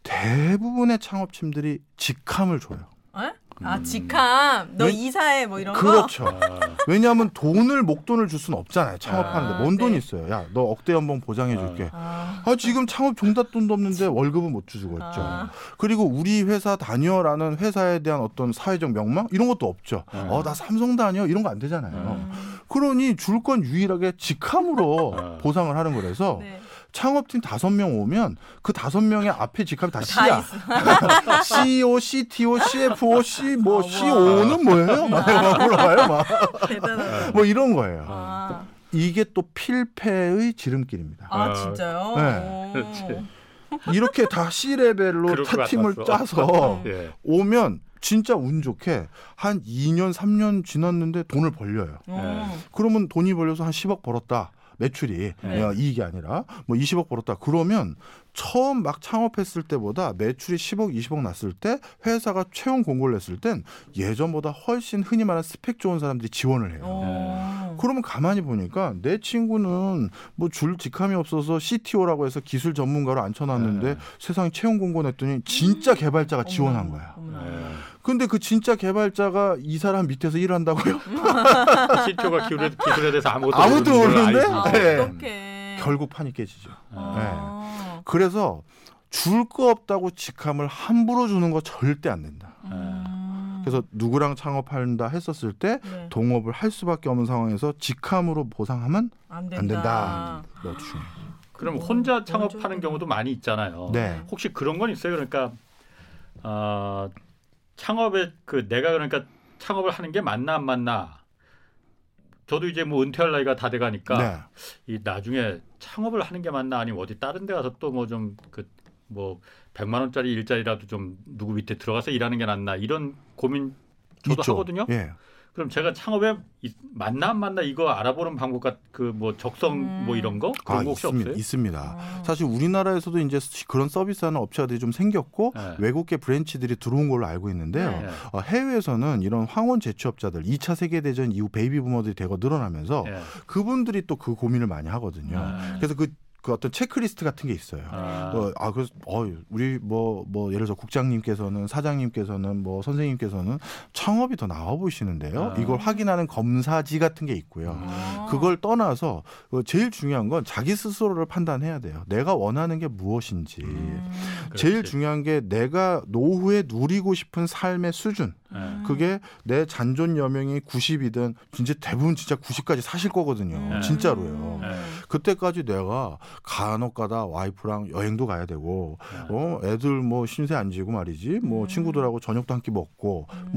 대부분의 창업팀들이 직함을 줘요. 에? 아 직함. 너 왜- 이사해 뭐 이런 거. 그렇죠. 아, 왜냐하면 돈을 목돈을 줄 수는 없잖아요. 창업하는데 아, 뭔 돈이 네. 있어요. 야, 너 억대 연봉 보장해 줄게. 아, 아 지금 창업 종잣돈도 없는데 월급은 못 주고 있죠. 아. 그리고 우리 회사 다녀라는 회사에 대한 어떤 사회적 명망 이런 것도 없죠. 네. 어나 삼성 다녀 이런 거 안 되잖아요. 음. 그러니 줄 건 유일하게 직함으로 네. 보상을 하는 거라서 네. 창업팀 다섯 명 오면 그 다섯 명의 앞에 직함이 다다 C야. 있어. CEO, CTO, CFO, C 뭐 아, CO는 뭐예요? 막막 물어봐요. 막. 대단하다. 뭐 이런 거예요. 아, 이게 또 필패의 지름길입니다. 아 아, 진짜요? 네. 이렇게 다 C 레벨로 타 팀을. 짜서 예. 오면 진짜 운 좋게 한 2년 3년 지났는데 돈을 벌려요. 오. 그러면 돈이 벌려서 한 10억 벌었다. 매출이 네. 어, 이익이 아니라 뭐 20억 벌었다. 그러면 처음 막 창업했을 때보다 매출이 10억, 20억 났을 때 회사가 채용 공고를 냈을 땐 예전보다 훨씬 흔히 말하는 스펙 좋은 사람들이 지원을 해요. 오. 그러면 가만히 보니까 내 친구는 뭐 줄 직함이 없어서 CTO라고 해서 기술 전문가로 앉혀놨는데 네. 세상에 채용 공고 냈더니 진짜 개발자가 지원한 어머나, 거야. 예. 근데 그 진짜 개발자가 이 사람 밑에서 일한다고요? CTO가 기술에, 기술에 대해서 아무것도 아무도 모르는 모르는데? 알지. 아, 네. 결국 판이 깨지죠. 아. 그래서 줄 거 없다고 직함을 함부로 주는 거 절대 안 된다. 음. 그래서 누구랑 창업한다 했었을 때 네. 동업을 할 수밖에 없는 상황에서 직함으로 보상하면 안 된다. 안 된다. 뭐 중요. 그럼 뭐, 혼자 뭐 창업하는 좀- 경우도 많이 있잖아요. 네. 혹시 그런 건 있어요? 그러니까 어, 창업에 그 내가 그러니까 창업을 하는 게 맞나 안 맞나? 저도 이제 뭐 은퇴할 나이가 다 돼가니까 네. 이 나중에 창업을 하는 게 맞나 아니면 어디 다른 데 가서 또 뭐 좀 그뭐 100만 원짜리 일자리라도 좀 누구 밑에 들어가서 일하는 게 낫나 이런 고민 저도 있죠. 하거든요. 예. 그럼 제가 창업에 이- 맞나 안 맞나 이거 알아보는 방법 같그 뭐 적성 음. 뭐 이런 거 그런 아, 거 혹시 있습니다. 없어요? 있습니다. 아. 사실 우리나라에서도 이제 그런 서비스하는 업체들이 좀 생겼고 네. 외국계 branch들이 들어온 걸로 알고 있는데요. 네. 예. 어, 해외에서는 이런 황혼 재취업자들 2차 세계 대전 이후 baby boomer들이 대거 늘어나면서 예. 그분들이 또 그 고민을 많이 하거든요. 아. 그래서 그, 그 어떤 체크리스트 같은 게 있어요. 아. 어, 아, 그래서, 어, 우리 뭐, 뭐, 예를 들어서 국장님께서는, 사장님께서는, 뭐, 선생님께서는 창업이 더 나아 보이시는데요. 아. 이걸 확인하는 검사지 같은 게 있고요. 음. 아. 그걸 떠나서 어, 제일 중요한 건 자기 스스로를 판단해야 돼요. 내가 원하는 게 무엇인지. 음. 제일 그렇지. 중요한 게 내가 노후에 누리고 싶은 삶의 수준. 예. 그게 내 잔존 여명이 90이든 진짜 대부분 진짜 90까지 사실 거거든요. 음. 진짜로요. 예. 그때까지 내가 간혹가다 와이프랑 여행도 가야 되고 예. 어 애들 뭐 신세 안 지고 말이지 뭐 음. 친구들하고 저녁도 한 끼 먹고 음.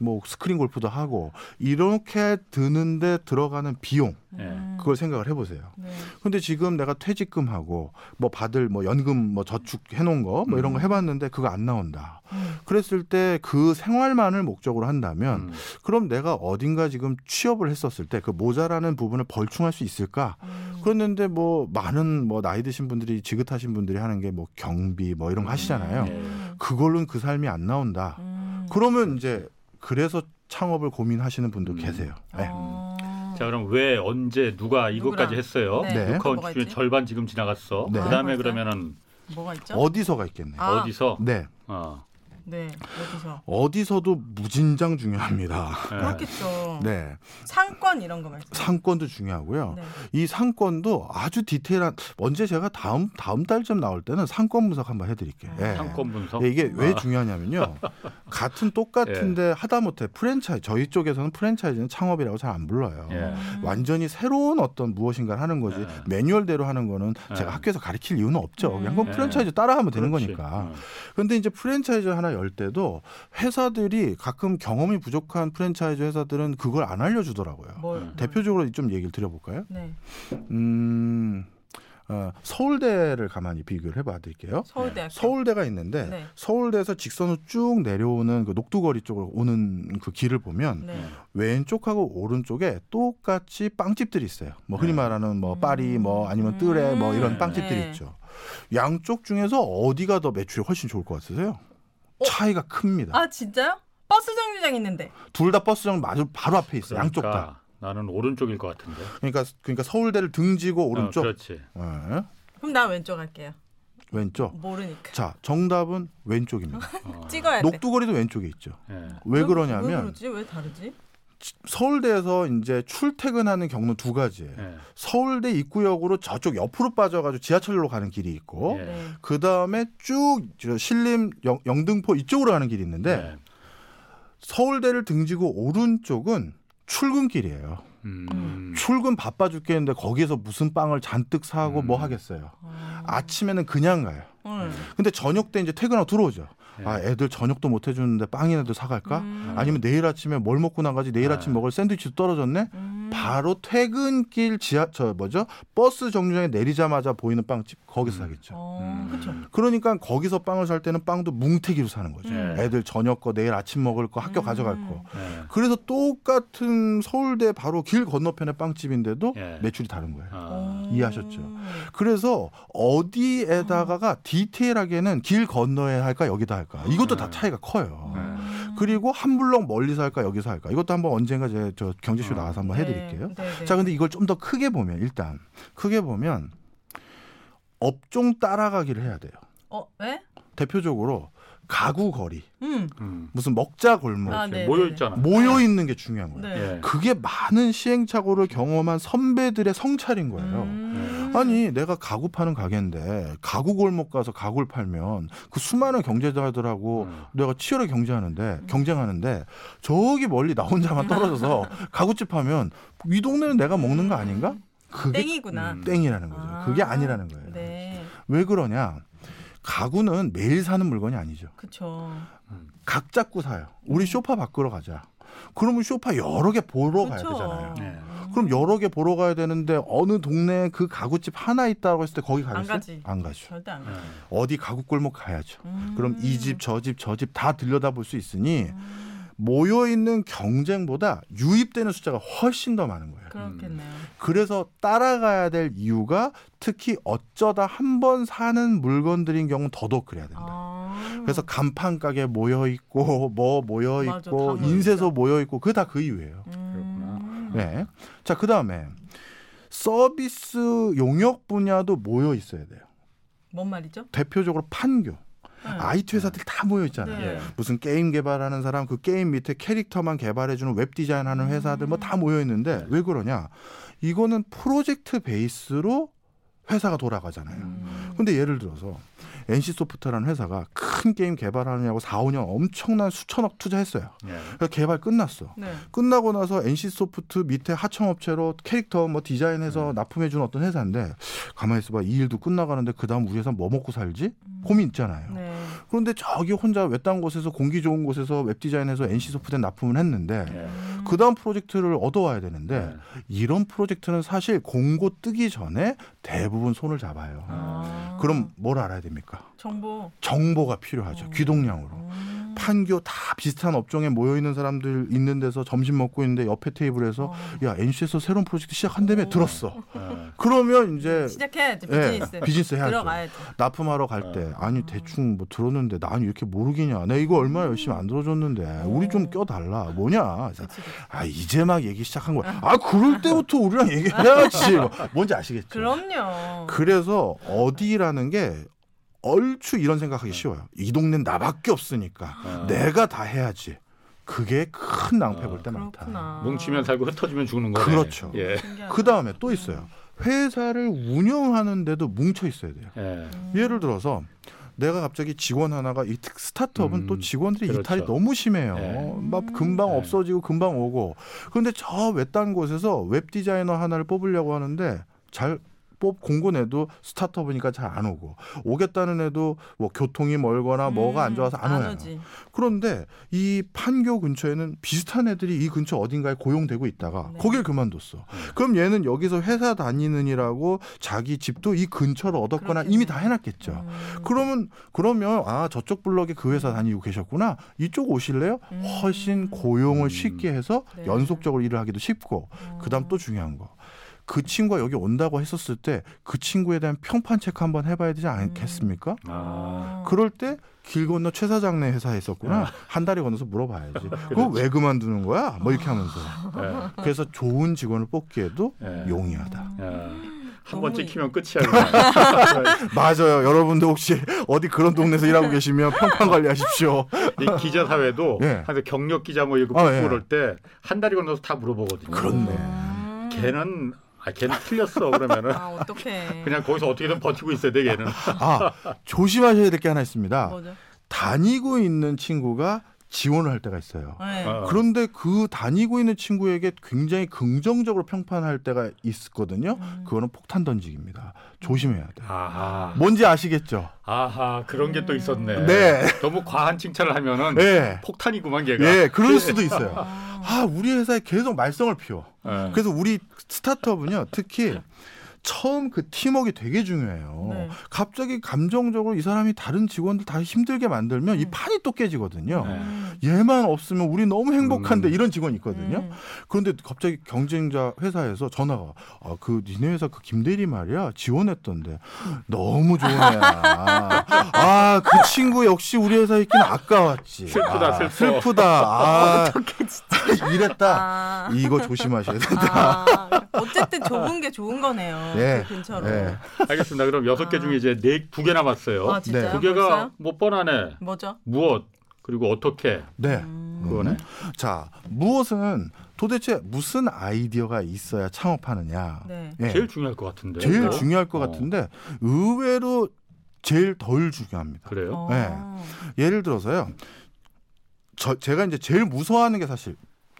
뭐뭐 스크린 골프도 하고 이렇게 드는데 들어가는 비용 음. 그걸 생각을 해보세요. 네. 근데 지금 내가 퇴직금하고 뭐 받을 뭐 연금 뭐 저축 해놓은 거 뭐 이런 거 음. 해봤는데 그거 안 나온다. 음. 그랬을 때 그 생활만을 목적으로 한다면 음. 그럼 내가 어딘가 지금 취업을 했었을 때 그 모자라는 부분을 벌충할 수 있을까? 음. 그랬는데 뭐 많은 뭐 나이 드신 분들이 지긋하신 분들이 하는 게 뭐 경비 뭐 이런 거 하시잖아요. 네. 음. 그걸로는 그 삶이 안 나온다. 음. 그러면 이제 그래서 창업을 고민하시는 분도 음. 계세요. 네. 어. 자 그럼 왜 언제 누가 이것까지 누구랑? 했어요? 네. 네. 녹화 뭐가 중에 있지? 절반 지금 지나갔어. 네. 그다음에 아? 그러면은 뭐가 있죠? 어디서가 있겠네요. 아. 어디서? 네. 어. 네. 어디서? 어디서도 무진장 중요합니다. 예. 그렇겠죠. 네. 상권 이런 거 말씀. 상권도 중요하고요. 네. 이 상권도 아주 디테일한 언제 제가 다음 다음 달쯤 나올 때는 상권 분석 한번 해 드릴게요. 예. 상권 분석. 예, 이게 왜 아. 중요하냐면요. 같은 똑같은데 하다못해 프랜차이즈 저희 쪽에서는 프랜차이즈는 창업이라고 잘 안 불러요. 예. 음. 완전히 새로운 어떤 무엇인가를 하는 거지 예. 매뉴얼대로 하는 거는 제가 예. 학교에서 가르칠 이유는 없죠. 그냥 예. 프랜차이즈 따라하면 되는 그렇지. 거니까. 어. 그런데 이제 프랜차이즈 하나 열 때도 회사들이 가끔 경험이 부족한 프랜차이즈 회사들은 그걸 안 알려주더라고요. 뭘? 음. 대표적으로 좀 얘기를 드려볼까요? 네. 음, 어, 서울대를 가만히 비교를 해봐 드릴게요. 서울대학교. 서울대가 있는데 네. 서울대에서 직선으로 쭉 내려오는 그 녹두거리 쪽으로 오는 그 길을 보면 네. 왼쪽하고 오른쪽에 똑같이 빵집들이 있어요. 뭐 흔히 네. 말하는 뭐 음. 파리 뭐 아니면 뜨레 뭐 이런 음. 빵집들이 네. 있죠. 양쪽 중에서 어디가 더 매출이 훨씬 좋을 것 같으세요? 어? 차이가 큽니다. 아 진짜요? 버스 정류장 있는데. 둘 다 버스장 마주 바로 앞에 있어요. 양쪽 다. 그러니까 나는 오른쪽일 것 같은데. 그러니까 그러니까 서울대를 등지고 오른쪽. 어, 그렇지. 예. 그럼 나 왼쪽 할게요. 왼쪽. 모르니까. 자, 정답은 왼쪽입니다. 어. 찍어야 돼. 녹두거리도 왼쪽에 있죠. 예. 왜왜 그러냐면 그러지? 왜 다르지? 서울대에서 이제 출퇴근하는 경로는 두 가지예요. 예. 서울대 입구역으로 저쪽 옆으로 빠져가지고 지하철로 가는 길이 있고 예. 네. 그 다음에 쭉저 신림 영, 영등포 이쪽으로 가는 길이 있는데 예. 서울대를 등지고 오른쪽은 출근길이에요. 음. 출근 바빠 죽겠는데 거기에서 무슨 빵을 잔뜩 사고 음. 뭐 하겠어요. 아. 아침에는 그냥 가요. 응. 근데 저녁 때 이제 퇴근하고 들어오죠. 예. 아 애들 저녁도 못 해주는데 빵이라도 사갈까? 음. 아니면 내일 아침에 뭘 먹고 나가지? 내일 네. 아침 먹을 샌드위치도 떨어졌네. 음. 바로 퇴근길 지하 저 뭐죠? 버스 정류장에 내리자마자 보이는 빵집 거기서 음. 사겠죠. 어, 음. 그렇죠. 그러니까 거기서 빵을 살 때는 빵도 뭉태기로 사는 거죠. 음. 애들 저녁 거 내일 아침 먹을 거 학교 음. 가져갈 거. 예. 그래서 똑같은 서울대 바로 길 건너편의 빵집인데도 예. 매출이 다른 거예요. 아. 어. 이해하셨죠? 그래서 어디에다가가 디테일하게는 길 건너야 할까 여기다 할까 이것도 다 네. 차이가 커요. 그리고 한 블럭 멀리서 할까 여기서 할까 이것도 한번 언젠가 제 저 경제쇼 어. 나와서 한번 해드릴게요. 네, 네, 네. 자 근데 이걸 좀 더 크게 보면 일단 크게 보면 업종 따라가기를 해야 돼요. 어, 왜? 대표적으로 가구 거리 음. 음. 무슨 먹자 골목 아, 네, 모여 네, 있잖아. 모여 있는 게 중요한 네. 거예요. 예. 그게 많은 시행착오를 경험한 선배들의 성찰인 거예요. 음. 아니 내가 가구 파는 가게인데 가구 골목 가서 가구를 팔면 그 수많은 경제자들하고 음. 내가 치열하게 경쟁하는데 경쟁하는데 저기 멀리 나 혼자만 떨어져서 가구집 하면 이 동네는 내가 먹는 거 아닌가? 그게 땡이구나. 음. 땡이라는 거죠. 아. 그게 아니라는 거예요. 네. 왜 그러냐? 가구는 매일 사는 물건이 아니죠. 그렇죠. 각 잡고 사요. 우리 쇼파 바꾸러 가자. 그러면 쇼파 여러 개 보러 가야 그쵸. 되잖아요. 네. 그럼 여러 개 보러 가야 되는데 어느 동네에 그 가구집 하나 있다고 했을 때 거기 안 가겠어요? 가지. 안 가죠. 절대 안 가. 예. 어디 가구 골목 가야죠. 음. 그럼 이 집 저 집 저 집 다 들여다 볼 수 있으니 음. 모여 있는 경쟁보다 유입되는 숫자가 훨씬 더 많은 거예요. 그렇겠네요. 그래서 따라가야 될 이유가 특히 어쩌다 한 번 사는 물건들인 경우 더더욱 그래야 된다. 아. 그래서 간판 가게 모여 있고 뭐 모여 맞아, 있고 다 모여 인쇄소. 모여 있고 그게 다그 이유예요. 음. 네. 자, 그다음에 서비스 용역 분야도 모여 있어야 돼요. 뭔 말이죠? 대표적으로 판교. 네. IT 회사들이 다 모여 있잖아요. 네. 예. 무슨 게임 개발하는 사람, 그 게임 밑에 캐릭터만 개발해주는 웹 디자인하는 회사들 뭐 다 모여 있는데 왜 그러냐? 이거는 프로젝트 베이스로 회사가 돌아가잖아요. 음. 근데 예를 들어서 NC 소프트라는 회사가 큰 게임 개발하느냐고 4, 5년 엄청난 수천억 투자했어요. 예. 개발 끝났어. 네. 끝나고 나서 NC 소프트 밑에 하청업체로 캐릭터 뭐 디자인해서 납품해 주는 어떤 회사인데 가만히 있어봐 이 일도 끝나가는데 그 다음 우리 회사 뭐 먹고 살지 고민 있잖아요. 네. 그런데 저기 혼자 외딴 곳에서 공기 좋은 곳에서 웹 디자인해서 NC 소프트에 납품을 했는데 예. 그 다음 프로젝트를 얻어와야 되는데 네. 이런 프로젝트는 사실 공고 뜨기 전에 대부분 손을 잡아요. 아. 그럼 뭘 알아야 됩니까? 정보. 정보가 필요하죠. 음. 귀동냥으로. 음. 판교 다 비슷한 업종에 모여 있는 사람들 있는 데서 점심 먹고 있는데 옆에 테이블에서 어. 야 NC에서 새로운 프로젝트 시작한다며 오. 들었어. 예. 그러면 이제 시작해야지 예, 비즈니스. 비즈니스 해야죠. 들어가야지. 납품하러 갈 때 아니 대충 뭐 들었는데 난 이렇게 모르기냐. 내가 이거 얼마나 열심히 안 들어줬는데 우리 좀 껴달라. 뭐냐. 그치, 그치. 아 이제 막 얘기 시작한 거야. 아 그럴 때부터 우리랑 얘기해야지. 뭐, 뭔지 아시겠죠? 그럼요. 그래서 어디라는 게 얼추 이런 생각하기 쉬워요. 이 동네는 나밖에 없으니까 어. 내가 다 해야지. 그게 큰 낭패 볼 때 많다. 뭉치면 살고 흩어지면 죽는 거네. 그렇죠. 예. 그 다음에 또 있어요. 회사를 운영하는데도 뭉쳐 있어야 돼요. 예. 예를 들어서 내가 갑자기 직원 하나가 이 특- 스타트업은 음, 또 직원들이 그렇죠. 이탈이 너무 심해요. 네. 막 금방 네. 없어지고 금방 오고. 그런데 저 외딴 곳에서 웹 디자이너 하나를 뽑으려고 하는데 잘 뽑 공고 내도 스타트업이니까 잘 안 오고 오겠다는 애도 뭐 교통이 멀거나 뭐가 안 좋아서 안 와요. 음, 오지. 그런데 이 판교 근처에는 비슷한 애들이 이 근처 어딘가에 고용되고 있다가 네. 거길 그만뒀어. 그럼 얘는 여기서 회사 다니느니라고 자기 집도 이 근처로 얻었거나 그렇겠네. 이미 다 해놨겠죠. 음. 그러면 그러면 아 저쪽 블럭에 그 회사 다니고 계셨구나 이쪽 오실래요? 음. 훨씬 고용을 음. 쉽게 해서 네. 연속적으로 일을 하기도 쉽고 음. 그다음 또 중요한 거. 그 친구가 여기 온다고 했었을 때 그 친구에 대한 평판 체크 한번 해봐야 되지 않겠습니까? 아. 그럴 때 길 건너 최 사장네 회사에 있었구나 한 달에 건너서 물어봐야지. 그거 왜 그만두는 거야? 뭐 이렇게 하면서. 예. 그래서 좋은 직원을 뽑기에도 예. 용이하다. 예. 한번 너무 찍히면 끝이야. 맞아요. 여러분들 혹시 어디 그런 동네에서 일하고 계시면 평판 관리하십시오. 이 기자 사회도 예. 항상 경력 기자 뭐 이거 아, 예. 그럴 때한 달이 건너서 다 물어보거든요. 그렇네. 음. 걔는 아 걔는 틀렸어 그러면은 아 어떡해. 그냥 거기서 어떻게든 버티고 있어야 돼 걔는. 아 조심하셔야 될 게 하나 있습니다. 뭐죠? 다니고 있는 친구가 지원을 할 때가 있어요. 네. 어. 그런데 그 다니고 있는 친구에게 굉장히 긍정적으로 평판할 때가 있거든요. 음. 그거는 폭탄 던지기입니다. 조심해야 돼요. 아하. 뭔지 아시겠죠? 아하 그런 게 또 있었네. 네. 너무 과한 칭찬을 하면은 예. 폭탄이구만 걔가. 예, 그럴 수도 있어요. 아. 아, 우리 회사에 계속 말썽을 피워. 예. 그래서 우리 스타트업은요, 특히 처음 그 팀워크가 되게 중요해요. 네. 갑자기 감정적으로 이 사람이 다른 직원들 다 힘들게 만들면 이 음. 판이 또 깨지거든요. 네. 음. 얘만 없으면 우리 너무 행복한데 음. 이런 직원이 있거든요. 음. 그런데 갑자기 경쟁자 회사에서 전화가 아 그 니네 회사 그 김대리 말이야 지원했던데 너무 좋은 애야. 아 그 친구 역시 우리 회사에 있긴 아까웠지. 슬프다, 아, 슬퍼. 슬프다. 아 어떡해 진짜. 이랬다. 아. 이거 조심하셔야 된다. 아, 어쨌든 좁은 게 좋은 거네요. 예. 그 근처로. 예. 알겠습니다. 그럼 여섯 개 아. 중에 이제 네 두 개 남았어요. 아 진짜요? 네. 두 개가 벌써요? 뭐 뻔하네. 뭐죠? 무엇 그리고 어떻게 네. 음. 그거네. 자 무엇은 도대체 무슨 아이디어가 있어야 창업하느냐. 네. 예. 제일 중요할 것 같은데. 제일 뭐? 중요할 것 어, 같은데 의외로 제일 덜 중요합니다. 그래요? 어. 네. 예를 들어서요. 저 제가 이제 제일 무서워하는 게 사실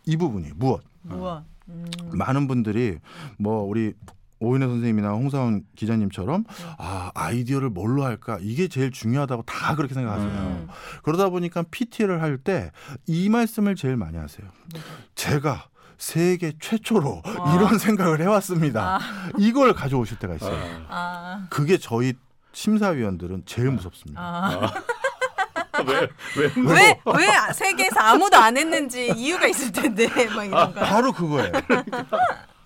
이 부분이 무엇? 무엇? 음. 많은 분들이 뭐 우리 오인혜 선생님이나 홍사원 기자님처럼 아 아이디어를 뭘로 할까 이게 제일 중요하다고 다 그렇게 생각하세요. 음. 그러다 보니까 PT를 할 때 이 말씀을 제일 많이 하세요. 제가 세계 최초로 아. 이런 생각을 해왔습니다. 아. 이걸 가져오실 때가 있어요. 아. 아. 그게 저희 심사위원들은 제일 무섭습니다. 아. 왜, 왜, 세계에서 아무도 안 했는지 이유가 있을 텐데, 막 이런 거. 바로 그거예요.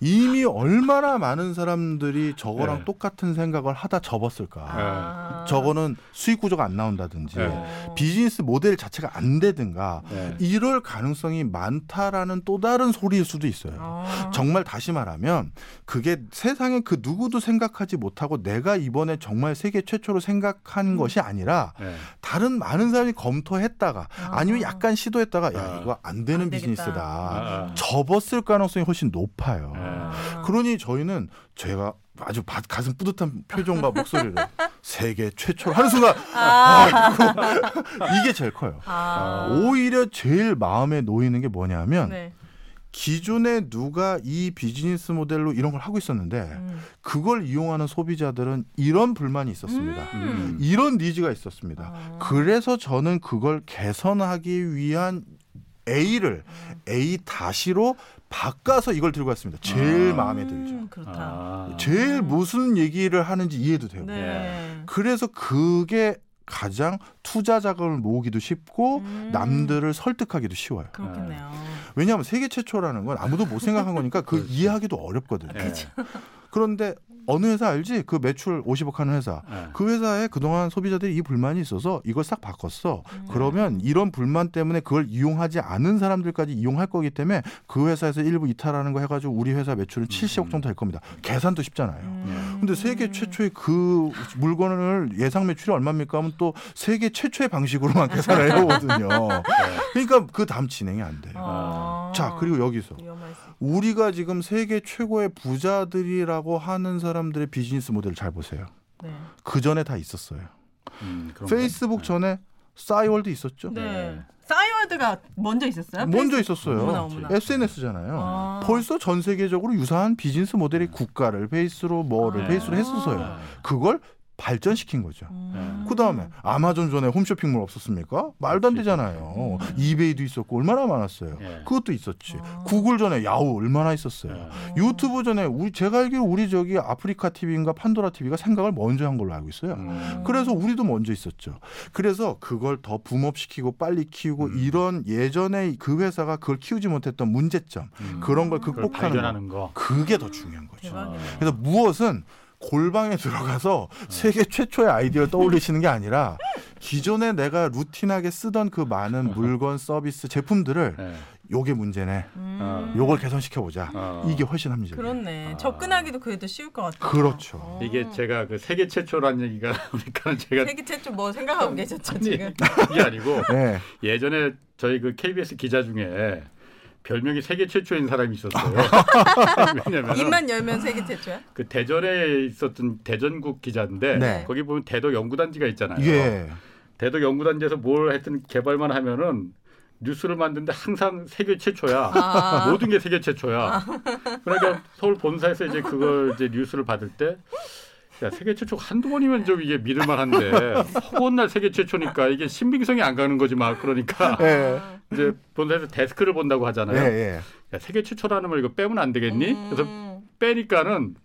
이미 얼마나 많은 사람들이 저거랑 네. 똑같은 생각을 하다 접었을까. 아. 저거는 수익 구조가 안 나온다든지 네. 어. 비즈니스 모델 자체가 안 되든가 네. 이럴 가능성이 많다라는 또 다른 소리일 수도 있어요. 어. 정말 다시 말하면 그게 세상에 그 누구도 생각하지 못하고 내가 이번에 정말 세계 최초로 생각한 것이 아니라 네. 다른 많은 사람이 검토했다가 아. 아니면 약간 시도했다가 야 아. 이거 안 되는 안. 비즈니스다 아. 접었을 가능성이 훨씬 높아요. 네. 아. 그러니 저희는 제가 아주 바- 가슴 뿌듯한 표정과 목소리를 세계 최초로 하는 순간 아. 아, 이게 제일 커요. 아. 오히려 제일 마음에 놓이는 게 뭐냐면 네. 기존에 누가 이 비즈니스 모델로 이런 걸 하고 있었는데 음. 그걸 이용하는 소비자들은 이런 불만이 있었습니다. 음. 이런 니즈가 있었습니다. 아. 그래서 저는 그걸 개선하기 위한 A를 음. A 다시로 바꿔서 이걸 들고 왔습니다. 제일 아. 마음에 들죠. 음, 그렇다. 아. 제일 무슨 얘기를 하는지 이해도 되고. 네. 그래서 그게 가장 투자 자금을 모으기도 쉽고 음. 남들을 설득하기도 쉬워요. 그렇겠네요. 왜냐하면 세계 최초라는 건 아무도 못 생각한 거니까 그 그렇지. 이해하기도 어렵거든요. 네. 그런데 어느 회사 알지? 그 매출 50억 하는 회사. 네. 그 회사에 그동안 소비자들이 이 불만이 있어서 이걸 싹 바꿨어. 음. 그러면 이런 불만 때문에 그걸 이용하지 않은 사람들까지 이용할 거기 때문에 그 회사에서 일부 이탈하는 거 해가지고 우리 회사 매출은 70억 정도 될 겁니다. 계산도 쉽잖아요. 음. 근데 세계 최초의 그 물건을 예상 매출이 얼마입니까 하면 또 세계 최초의 방식으로만 계산을 해오거든요. 그러니까 그 다음 진행이 안 돼요. 아. 자, 그리고 여기서. 우리가 지금 세계 최고의 부자들이라고 하는 사람 들의 비즈니스 모델을 잘 보세요. 네. 그 전에 다 있었어요. 음. 페이스북 네. 전에 싸이월드 있었죠. 네. 네. 싸이월드가 먼저 있었어요? 먼저 페이스- 있었어요. 어머나, 어머나. SNS잖아요. 아. 벌써 전 세계적으로 유사한 비즈니스 모델이 국가를 베이스로 뭐를 아. 베이스로 했었어요. 그걸 발전시킨 거죠. 음. 그 다음에 아마존 전에 홈쇼핑몰 없었습니까? 말도 안 되잖아요. 음. 이베이도 있었고 얼마나 많았어요. 예. 그것도 있었지. 아. 구글 전에 야후 얼마나 있었어요. 예. 유튜브 전에 우리 제가 알기로 우리 저기 아프리카 TV인가 판도라 TV가 생각을 먼저 한 걸로 알고 있어요. 음. 그래서 우리도 먼저 있었죠. 그래서 그걸 더 붐업시키고 빨리 키우고 음. 이런 예전에 그 회사가 그걸 키우지 못했던 문제점 음. 그런 걸 극복하는 거. 발견하는 거. 그게 더 중요한 거죠. 대박이네. 그래서 무엇은 골방에 들어가서 세계 최초의 아이디어를 떠올리시는 게 아니라 기존에 내가 루틴하게 쓰던 그 많은 물건, 서비스, 제품들을 예. 요게 문제네. 음. 요걸 개선시켜 보자. 어. 이게 훨씬 합리적이에요. 그렇네. 아. 접근하기도 그래도 쉬울 것 같아요. 그렇죠. 어. 이게 제가 그 세계 최초라는 얘기가 나오니까 제가 세계 최초 뭐 생각하고 계셨죠 아니, 지금? 이게 아니고 네. 예전에 저희 그 KBS 기자 중에 별명이 세계 최초인 사람이 있었어요. 왜냐면 입만 열면 세계 최초야? 그 대전에 있었던 대전국 기자인데 네. 거기 보면 대덕 연구단지가 있잖아요. 예. 대덕 연구단지에서 뭘 하여튼 개발만 하면은 뉴스를 만드는데 항상 세계 최초야. 아. 모든 게 세계 최초야. 그러니까 서울 본사에서 이제 그걸 이제 뉴스를 받을 때 야, 세계 최초 한두 번이면 좀 이게 믿을 만한데 허구한 날 세계 최초니까 이게 신빙성이 안 가는 거지 막 그러니까 예. 이제 본사에서 데스크를 본다고 예, 하잖아요. 예. 야, 세계 최초라는 걸 이거 빼면 안 되겠니? 그래서 음. 빼니까는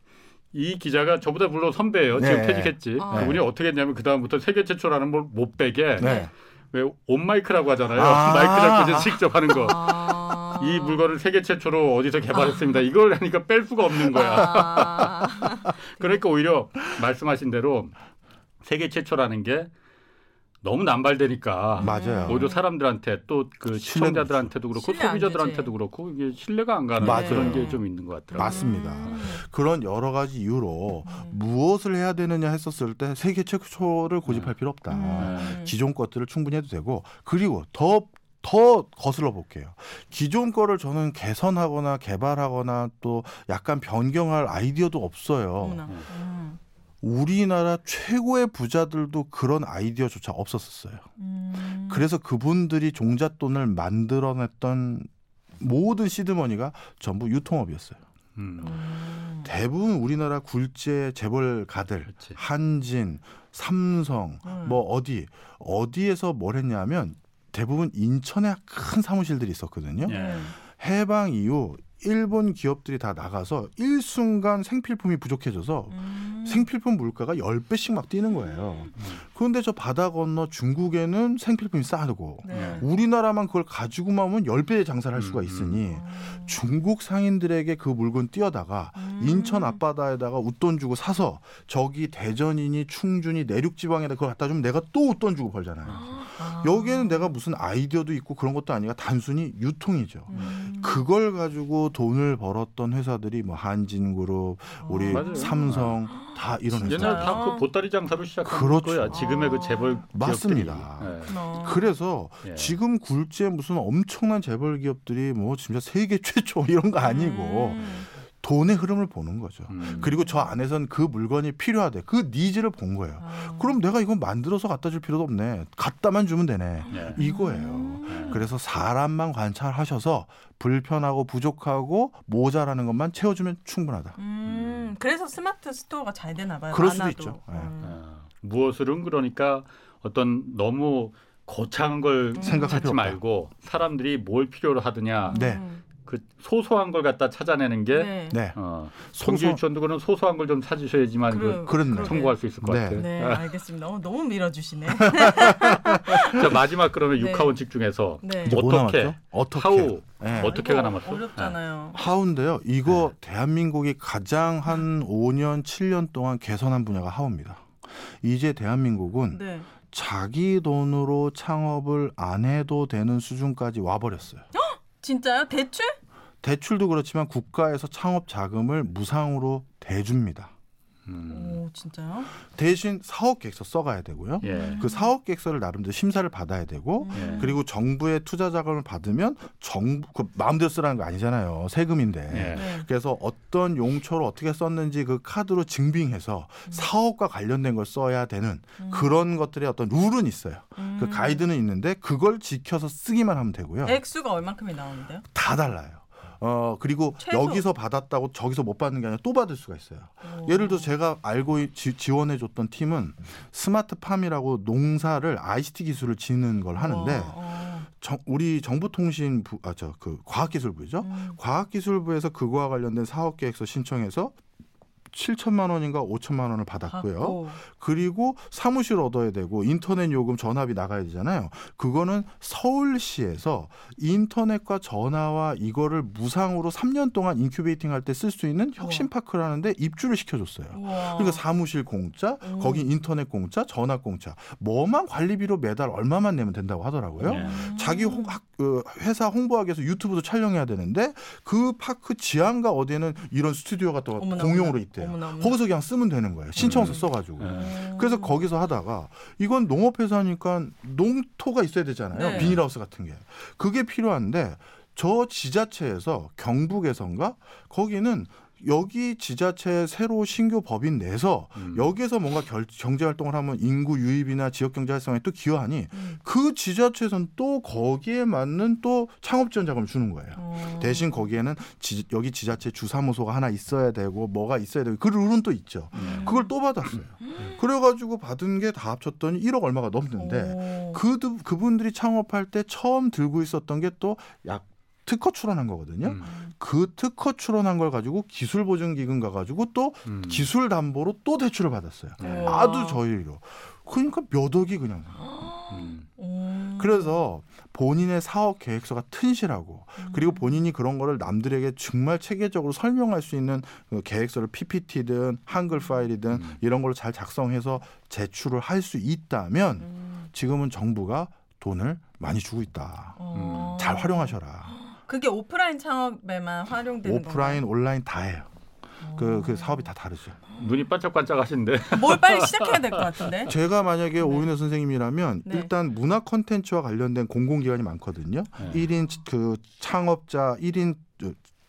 이 기자가 저보다 물론 선배예요. 지금 네. 퇴직했지. 아. 그분이 어떻게 했냐면 그 다음부터 세계 최초라는 걸 못 빼게 네. 왜 온마이크라고 하잖아요. 아. 마이크 잡고 이제 직접 하는 거. 아. 이 물건을 세계 최초로 어디서 개발했습니다. 이걸 하니까 뺄 수가 없는 거야. 아. 그러니까 오히려 말씀하신 대로 세계 최초라는 게 너무 남발되니까 맞아요. 오히려 사람들한테 또 그 시청자들한테도 그렇고 소비자들한테도. 그렇고 이게 신뢰가 안 가는 맞아요. 그런 게 좀 있는 것 같더라고요. 맞습니다. 음. 그런 여러 가지 이유로 음. 무엇을 해야 되느냐 했었을 때 세계 최초를 고집할 필요 없다. 음. 기존 것들을 충분히 해도 되고 그리고 더 더 거슬러 볼게요. 기존 거를 저는 개선하거나 개발하거나 또 약간 변경할 아이디어도 없어요. 어머나. 음. 우리나라 최고의 부자들도 그런 아이디어조차 없었었어요. 음. 그래서 그분들이 종잣돈을 만들어냈던 모든 시드머니가 전부 유통업이었어요. 음. 음. 대부분 우리나라 굴제 재벌가들, 그렇지. 한진, 삼성, 음. 뭐 어디 어디에서 뭘 했냐면 대부분 인천에 큰 사무실들이 있었거든요. 예. 네. 해방 이후 일본 기업들이 다 나가서 일순간 생필품이 부족해져서 음. 생필품 물가가 10배씩 막 뛰는 거예요. 그런데 저 바다 건너 중국에는 생필품이 싸고 네. 우리나라만 그걸 가지고만 오면 10배의 장사를 할 수가 음, 있으니 음. 중국 상인들에게 그 물건 띄어다가 음. 인천 앞바다에다가 웃돈 주고 사서 저기 대전이니 충주니 내륙 지방에다 그걸 갖다 주면 내가 또 웃돈 주고 벌잖아요. 아. 여기에는 내가 무슨 아이디어도 있고 그런 것도 아니라 단순히 유통이죠. 음. 그걸 가지고 돈을 벌었던 회사들이 뭐 한진그룹, 우리 맞아요. 삼성 다 이런 회사. 옛날 진짜요? 다그 보따리 장사로 시작한 그렇죠. 거야. 지금의 그 재벌 기업들이. 맞습니다. 예. 어. 그래서 예. 지금 굴지에 무슨 엄청난 재벌 기업들이 뭐 진짜 세계 최초 이런 거 아니고 음. 돈의 흐름을 보는 거죠. 음. 그리고 저 안에선 그 물건이 필요하대. 그 needs를 본 거예요. 아. 그럼 내가 이거 만들어서 갖다 줄 필요도 없네. 갖다만 주면 되네. 예. 이거예요. 음. 그래서 사람만 관찰하셔서 불편하고 부족하고 모자라는 것만 채워주면 충분하다. 음. 그래서 스마트 스토어가 잘 되나 봐요. 그럴 수도 많아도. 있죠. 예. 음. 어, 무엇을은 그러니까 어떤 너무 거창한 걸 없다. 말고 사람들이 뭘 필요로 하느냐 네. 음. 그 소소한 걸 갖다 찾아내는 게 네. 네. 어, 소소- 정기 유치원도 그런 소소한 걸 좀 찾으셔야지만 그. 그러게. 성공할 수 있을 것 네. 같아요. 네, 알겠습니다. 어, 너무 밀어주시네. 자, 마지막 그러면 네. 육하원칙 중에서 네. 이제 뭐 어떻게? 어떻게? 하우 네. 어떻게가 이거 남았어? 어렵잖아요. 하우인데요. 이거 네. 대한민국이 가장 한 5년, 7년 동안 개선한 분야가 하우입니다. 이제 대한민국은 네. 자기 돈으로 창업을 안 해도 되는 수준까지 와버렸어요. 진짜요? 대출? 대출도 그렇지만 국가에서 창업 자금을 무상으로 대줍니다. 음, 오, 진짜요? 대신 사업 계획서 써가야 되고요. 예. 그 사업 계획서를 나름대로 심사를 받아야 되고 예. 음. 그리고 정부의 투자 자금을 받으면 정부 그 마음대로 쓰라는 거 아니잖아요. 세금인데. 예. 네. 그래서 어떤 용처를 어떻게 썼는지 그 카드로 증빙해서 사업과 관련된 걸 써야 되는 음. 그런 것들의 어떤 룰은 있어요. 그 음. 가이드는 있는데 그걸 지켜서 쓰기만 하면 되고요. 액수가 얼마큼이 나오는데요? 다 달라요. 어 그리고 최소. 여기서 받았다고 저기서 못 받는 게 아니라 또 받을 수가 있어요. 오. 예를 들어 제가 알고 이- 지, 지원해줬던 팀은 스마트팜이라고 농사를 ICT 기술을 지는 걸 하는데 와, 어. 정- 우리 정보통신부 아저 그 과학기술부죠. 음. 과학기술부에서 그거와 관련된 사업계획서 신청해서 7천만 원인가 5천만 원을 받았고요. 받고. 그리고 사무실 얻어야 되고 인터넷 요금 전화비 나가야 되잖아요. 그거는 서울시에서 인터넷과 전화와 이거를 무상으로 3년 동안 incubating 할 때 쓸 수 있는 혁신파크라는데 입주를 시켜줬어요. 우와. 그러니까 사무실 공짜, 음. 거기 인터넷 공짜, 전화 공짜. 뭐만 관리비로 매달 얼마만 내면 된다고 하더라고요. 네. 자기 홍, 학, 어, 회사 홍보하기 위해서 유튜브도 촬영해야 되는데 그 파크 지하인가 어디에는 이런 스튜디오가 또 어머나, 공용으로. 있대 요. 어머나, 어머나. 거기서 그냥 쓰면 되는 거예요. 신청서 음. 써가지고. 네. 그래서 거기서 하다가 이건 농업회사니까 농토가 있어야 되잖아요. 네. 비닐하우스 같은 게. 그게 필요한데 저 지자체에서 경북에선가 거기는 여기 지자체 새로 신규 법인 내서 음. 여기에서 뭔가 결- 경제 활동을 하면 인구 유입이나 지역 경제 활성화에 또 기여하니 음. 그 지자체에서는 또 거기에 맞는 또 창업 지원 자금을 주는 거예요. 어. 대신 거기에는 지- 여기 지자체 주사무소가 하나 있어야 되고 뭐가 있어야 되고 그 룰은 또 있죠. 네. 그걸 또 받았어요. 그래가지고 받은 게 다 합쳤더니 1억 얼마가 넘는데 오. 그 그분들이 창업할 때 처음 들고 있었던 게 또 약 특허 출원한 거거든요. 음. 그 특허 출원한 걸 가지고 기술 보증 기금 가 가지고 또 음. 기술 담보로 또 대출을 받았어요. 네. 아주 저희로. 그러니까 몇 억이 그냥. 음. 오. 그래서 본인의 사업 계획서가 튼실하고 음. 그리고 본인이 그런 거를 남들에게 정말 체계적으로 설명할 수 있는 그 계획서를 PPT든 한글 파일이든 음. 이런 걸 잘 작성해서 제출을 할 수 있다면 음. 지금은 정부가 돈을 많이 주고 있다. 어. 잘 활용하셔라. 그게 오프라인 창업에만 활용되는 오프라인, 건가요? 온라인 다 해요. 그, 그 어. 사업이 다 다르죠. 눈이 반짝반짝 하신데. 뭘 빨리 시작해야 될 것 같은데. 제가 만약에 오윤혜 선생님이라면 네. 일단 문화 콘텐츠와 관련된 공공기관이 많거든요. 네. 일 1인 그 창업자, 1인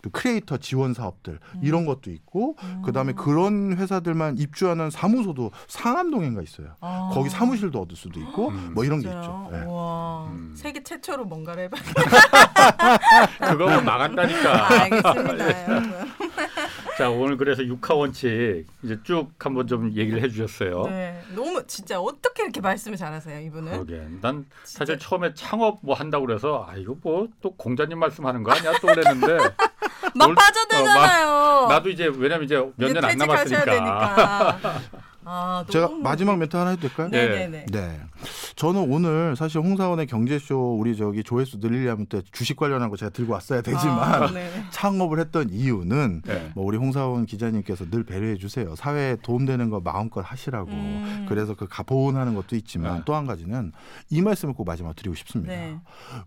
그 크리에이터 지원 사업들 이런 것도 있고 음. 그다음에 그런 회사들만 입주하는 사무소도 상암동인가 있어요. 아. 거기 사무실도 얻을 수도 있고 음. 뭐 이런 게 진짜요? 있죠. 예. 우와. 음. 세계 최초로 뭔가를 해봐. 그거 막았다니까. 아, 알겠습니다, 여러분. 자 오늘 그래서 육하 원칙 이제 쭉 한번 좀 얘기를 해주셨어요. 네, 너무 진짜 어떻게 이렇게 말씀을 잘하세요, 이분은? 그러게. 난 사실 진짜. 처음에 창업 뭐 한다고 그래서 아 이거 뭐 또 공자님 말씀하는 거 아니야 또 그랬는데 막 올- 빠져들잖아요. 나도 이제 왜냐면 이제 몇 년 안 남았으니까. 아, 제가 마지막 멘트 하나 해도 될까요? 네. 네네네. 네. 저는 오늘 사실 홍사원의 경제쇼 우리 저기 조회수 늘리려면 또 주식 관련한 거 제가 들고 왔어야 되지만 아, 네. 창업을 했던 이유는 네. 뭐 우리 홍사원 기자님께서 늘 배려해 주세요. 사회에 도움되는 거 마음껏 하시라고. 음. 그래서 그 가보온하는 것도 있지만 네. 또한 가지는 이 말씀을 꼭 마지막 드리고 싶습니다. 네.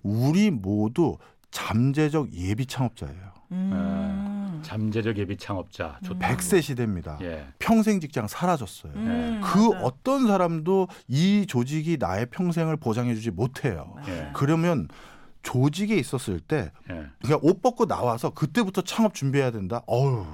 우리 모두 잠재적 예비 창업자예요. 음. 잠재적 예비 창업자 음. 좋다. 100세 시대입니다. 예. 평생 직장 사라졌어요. 음, 그 맞아요. 어떤 사람도 이 조직이 나의 평생을 보장해 주지 못해요. 예. 그러면 조직에 있었을 때 예. 그냥 옷 벗고 나와서 그때부터 창업 준비해야 된다. 어우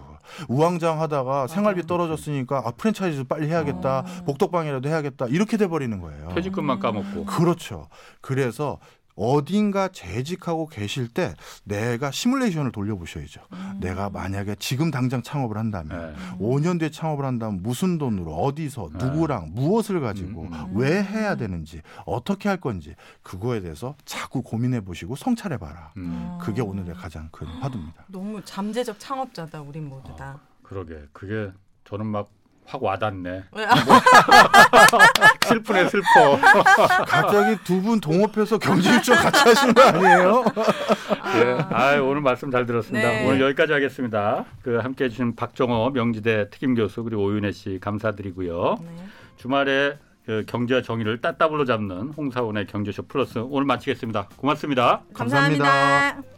우왕좌왕 하다가 생활비 떨어졌으니까 아, 프랜차이즈 빨리 해야겠다. 어. 복덕방이라도 해야겠다. 이렇게 돼 버리는 거예요. 퇴직금만 까먹고. 그렇죠. 그래서 어딘가 재직하고 계실 때 내가 시뮬레이션을 돌려보셔야죠. 음. 내가 만약에 지금 당장 창업을 한다면 예. 5년 뒤에 창업을 한다면 무슨 돈으로 어디서 네. 누구랑 무엇을 가지고 음, 음. 왜 해야 되는지 어떻게 할 건지 그거에 대해서 자꾸 고민해 보시고 성찰해 봐라. 음. 그게 오늘의 가장 큰 화두입니다. 너무 잠재적 창업자다, 우린 모두 다. 그러게. 그게 저는 막 확 와닿네. 슬프네 슬퍼. 갑자기 두 분 동업해서 경제 일정 같이 하시는 거 아니에요? 예. 아, 오늘 말씀 잘 들었습니다. 네. 오늘 여기까지 하겠습니다. 그 함께 해주신 박정호 명지대 특임 교수 그리고 오윤혜 씨 감사드리고요. 네. 주말에 그 경제와 정의를 따따블로 잡는 홍사원의 경제쇼 플러스 오늘 마치겠습니다. 고맙습니다. 감사합니다. 감사합니다.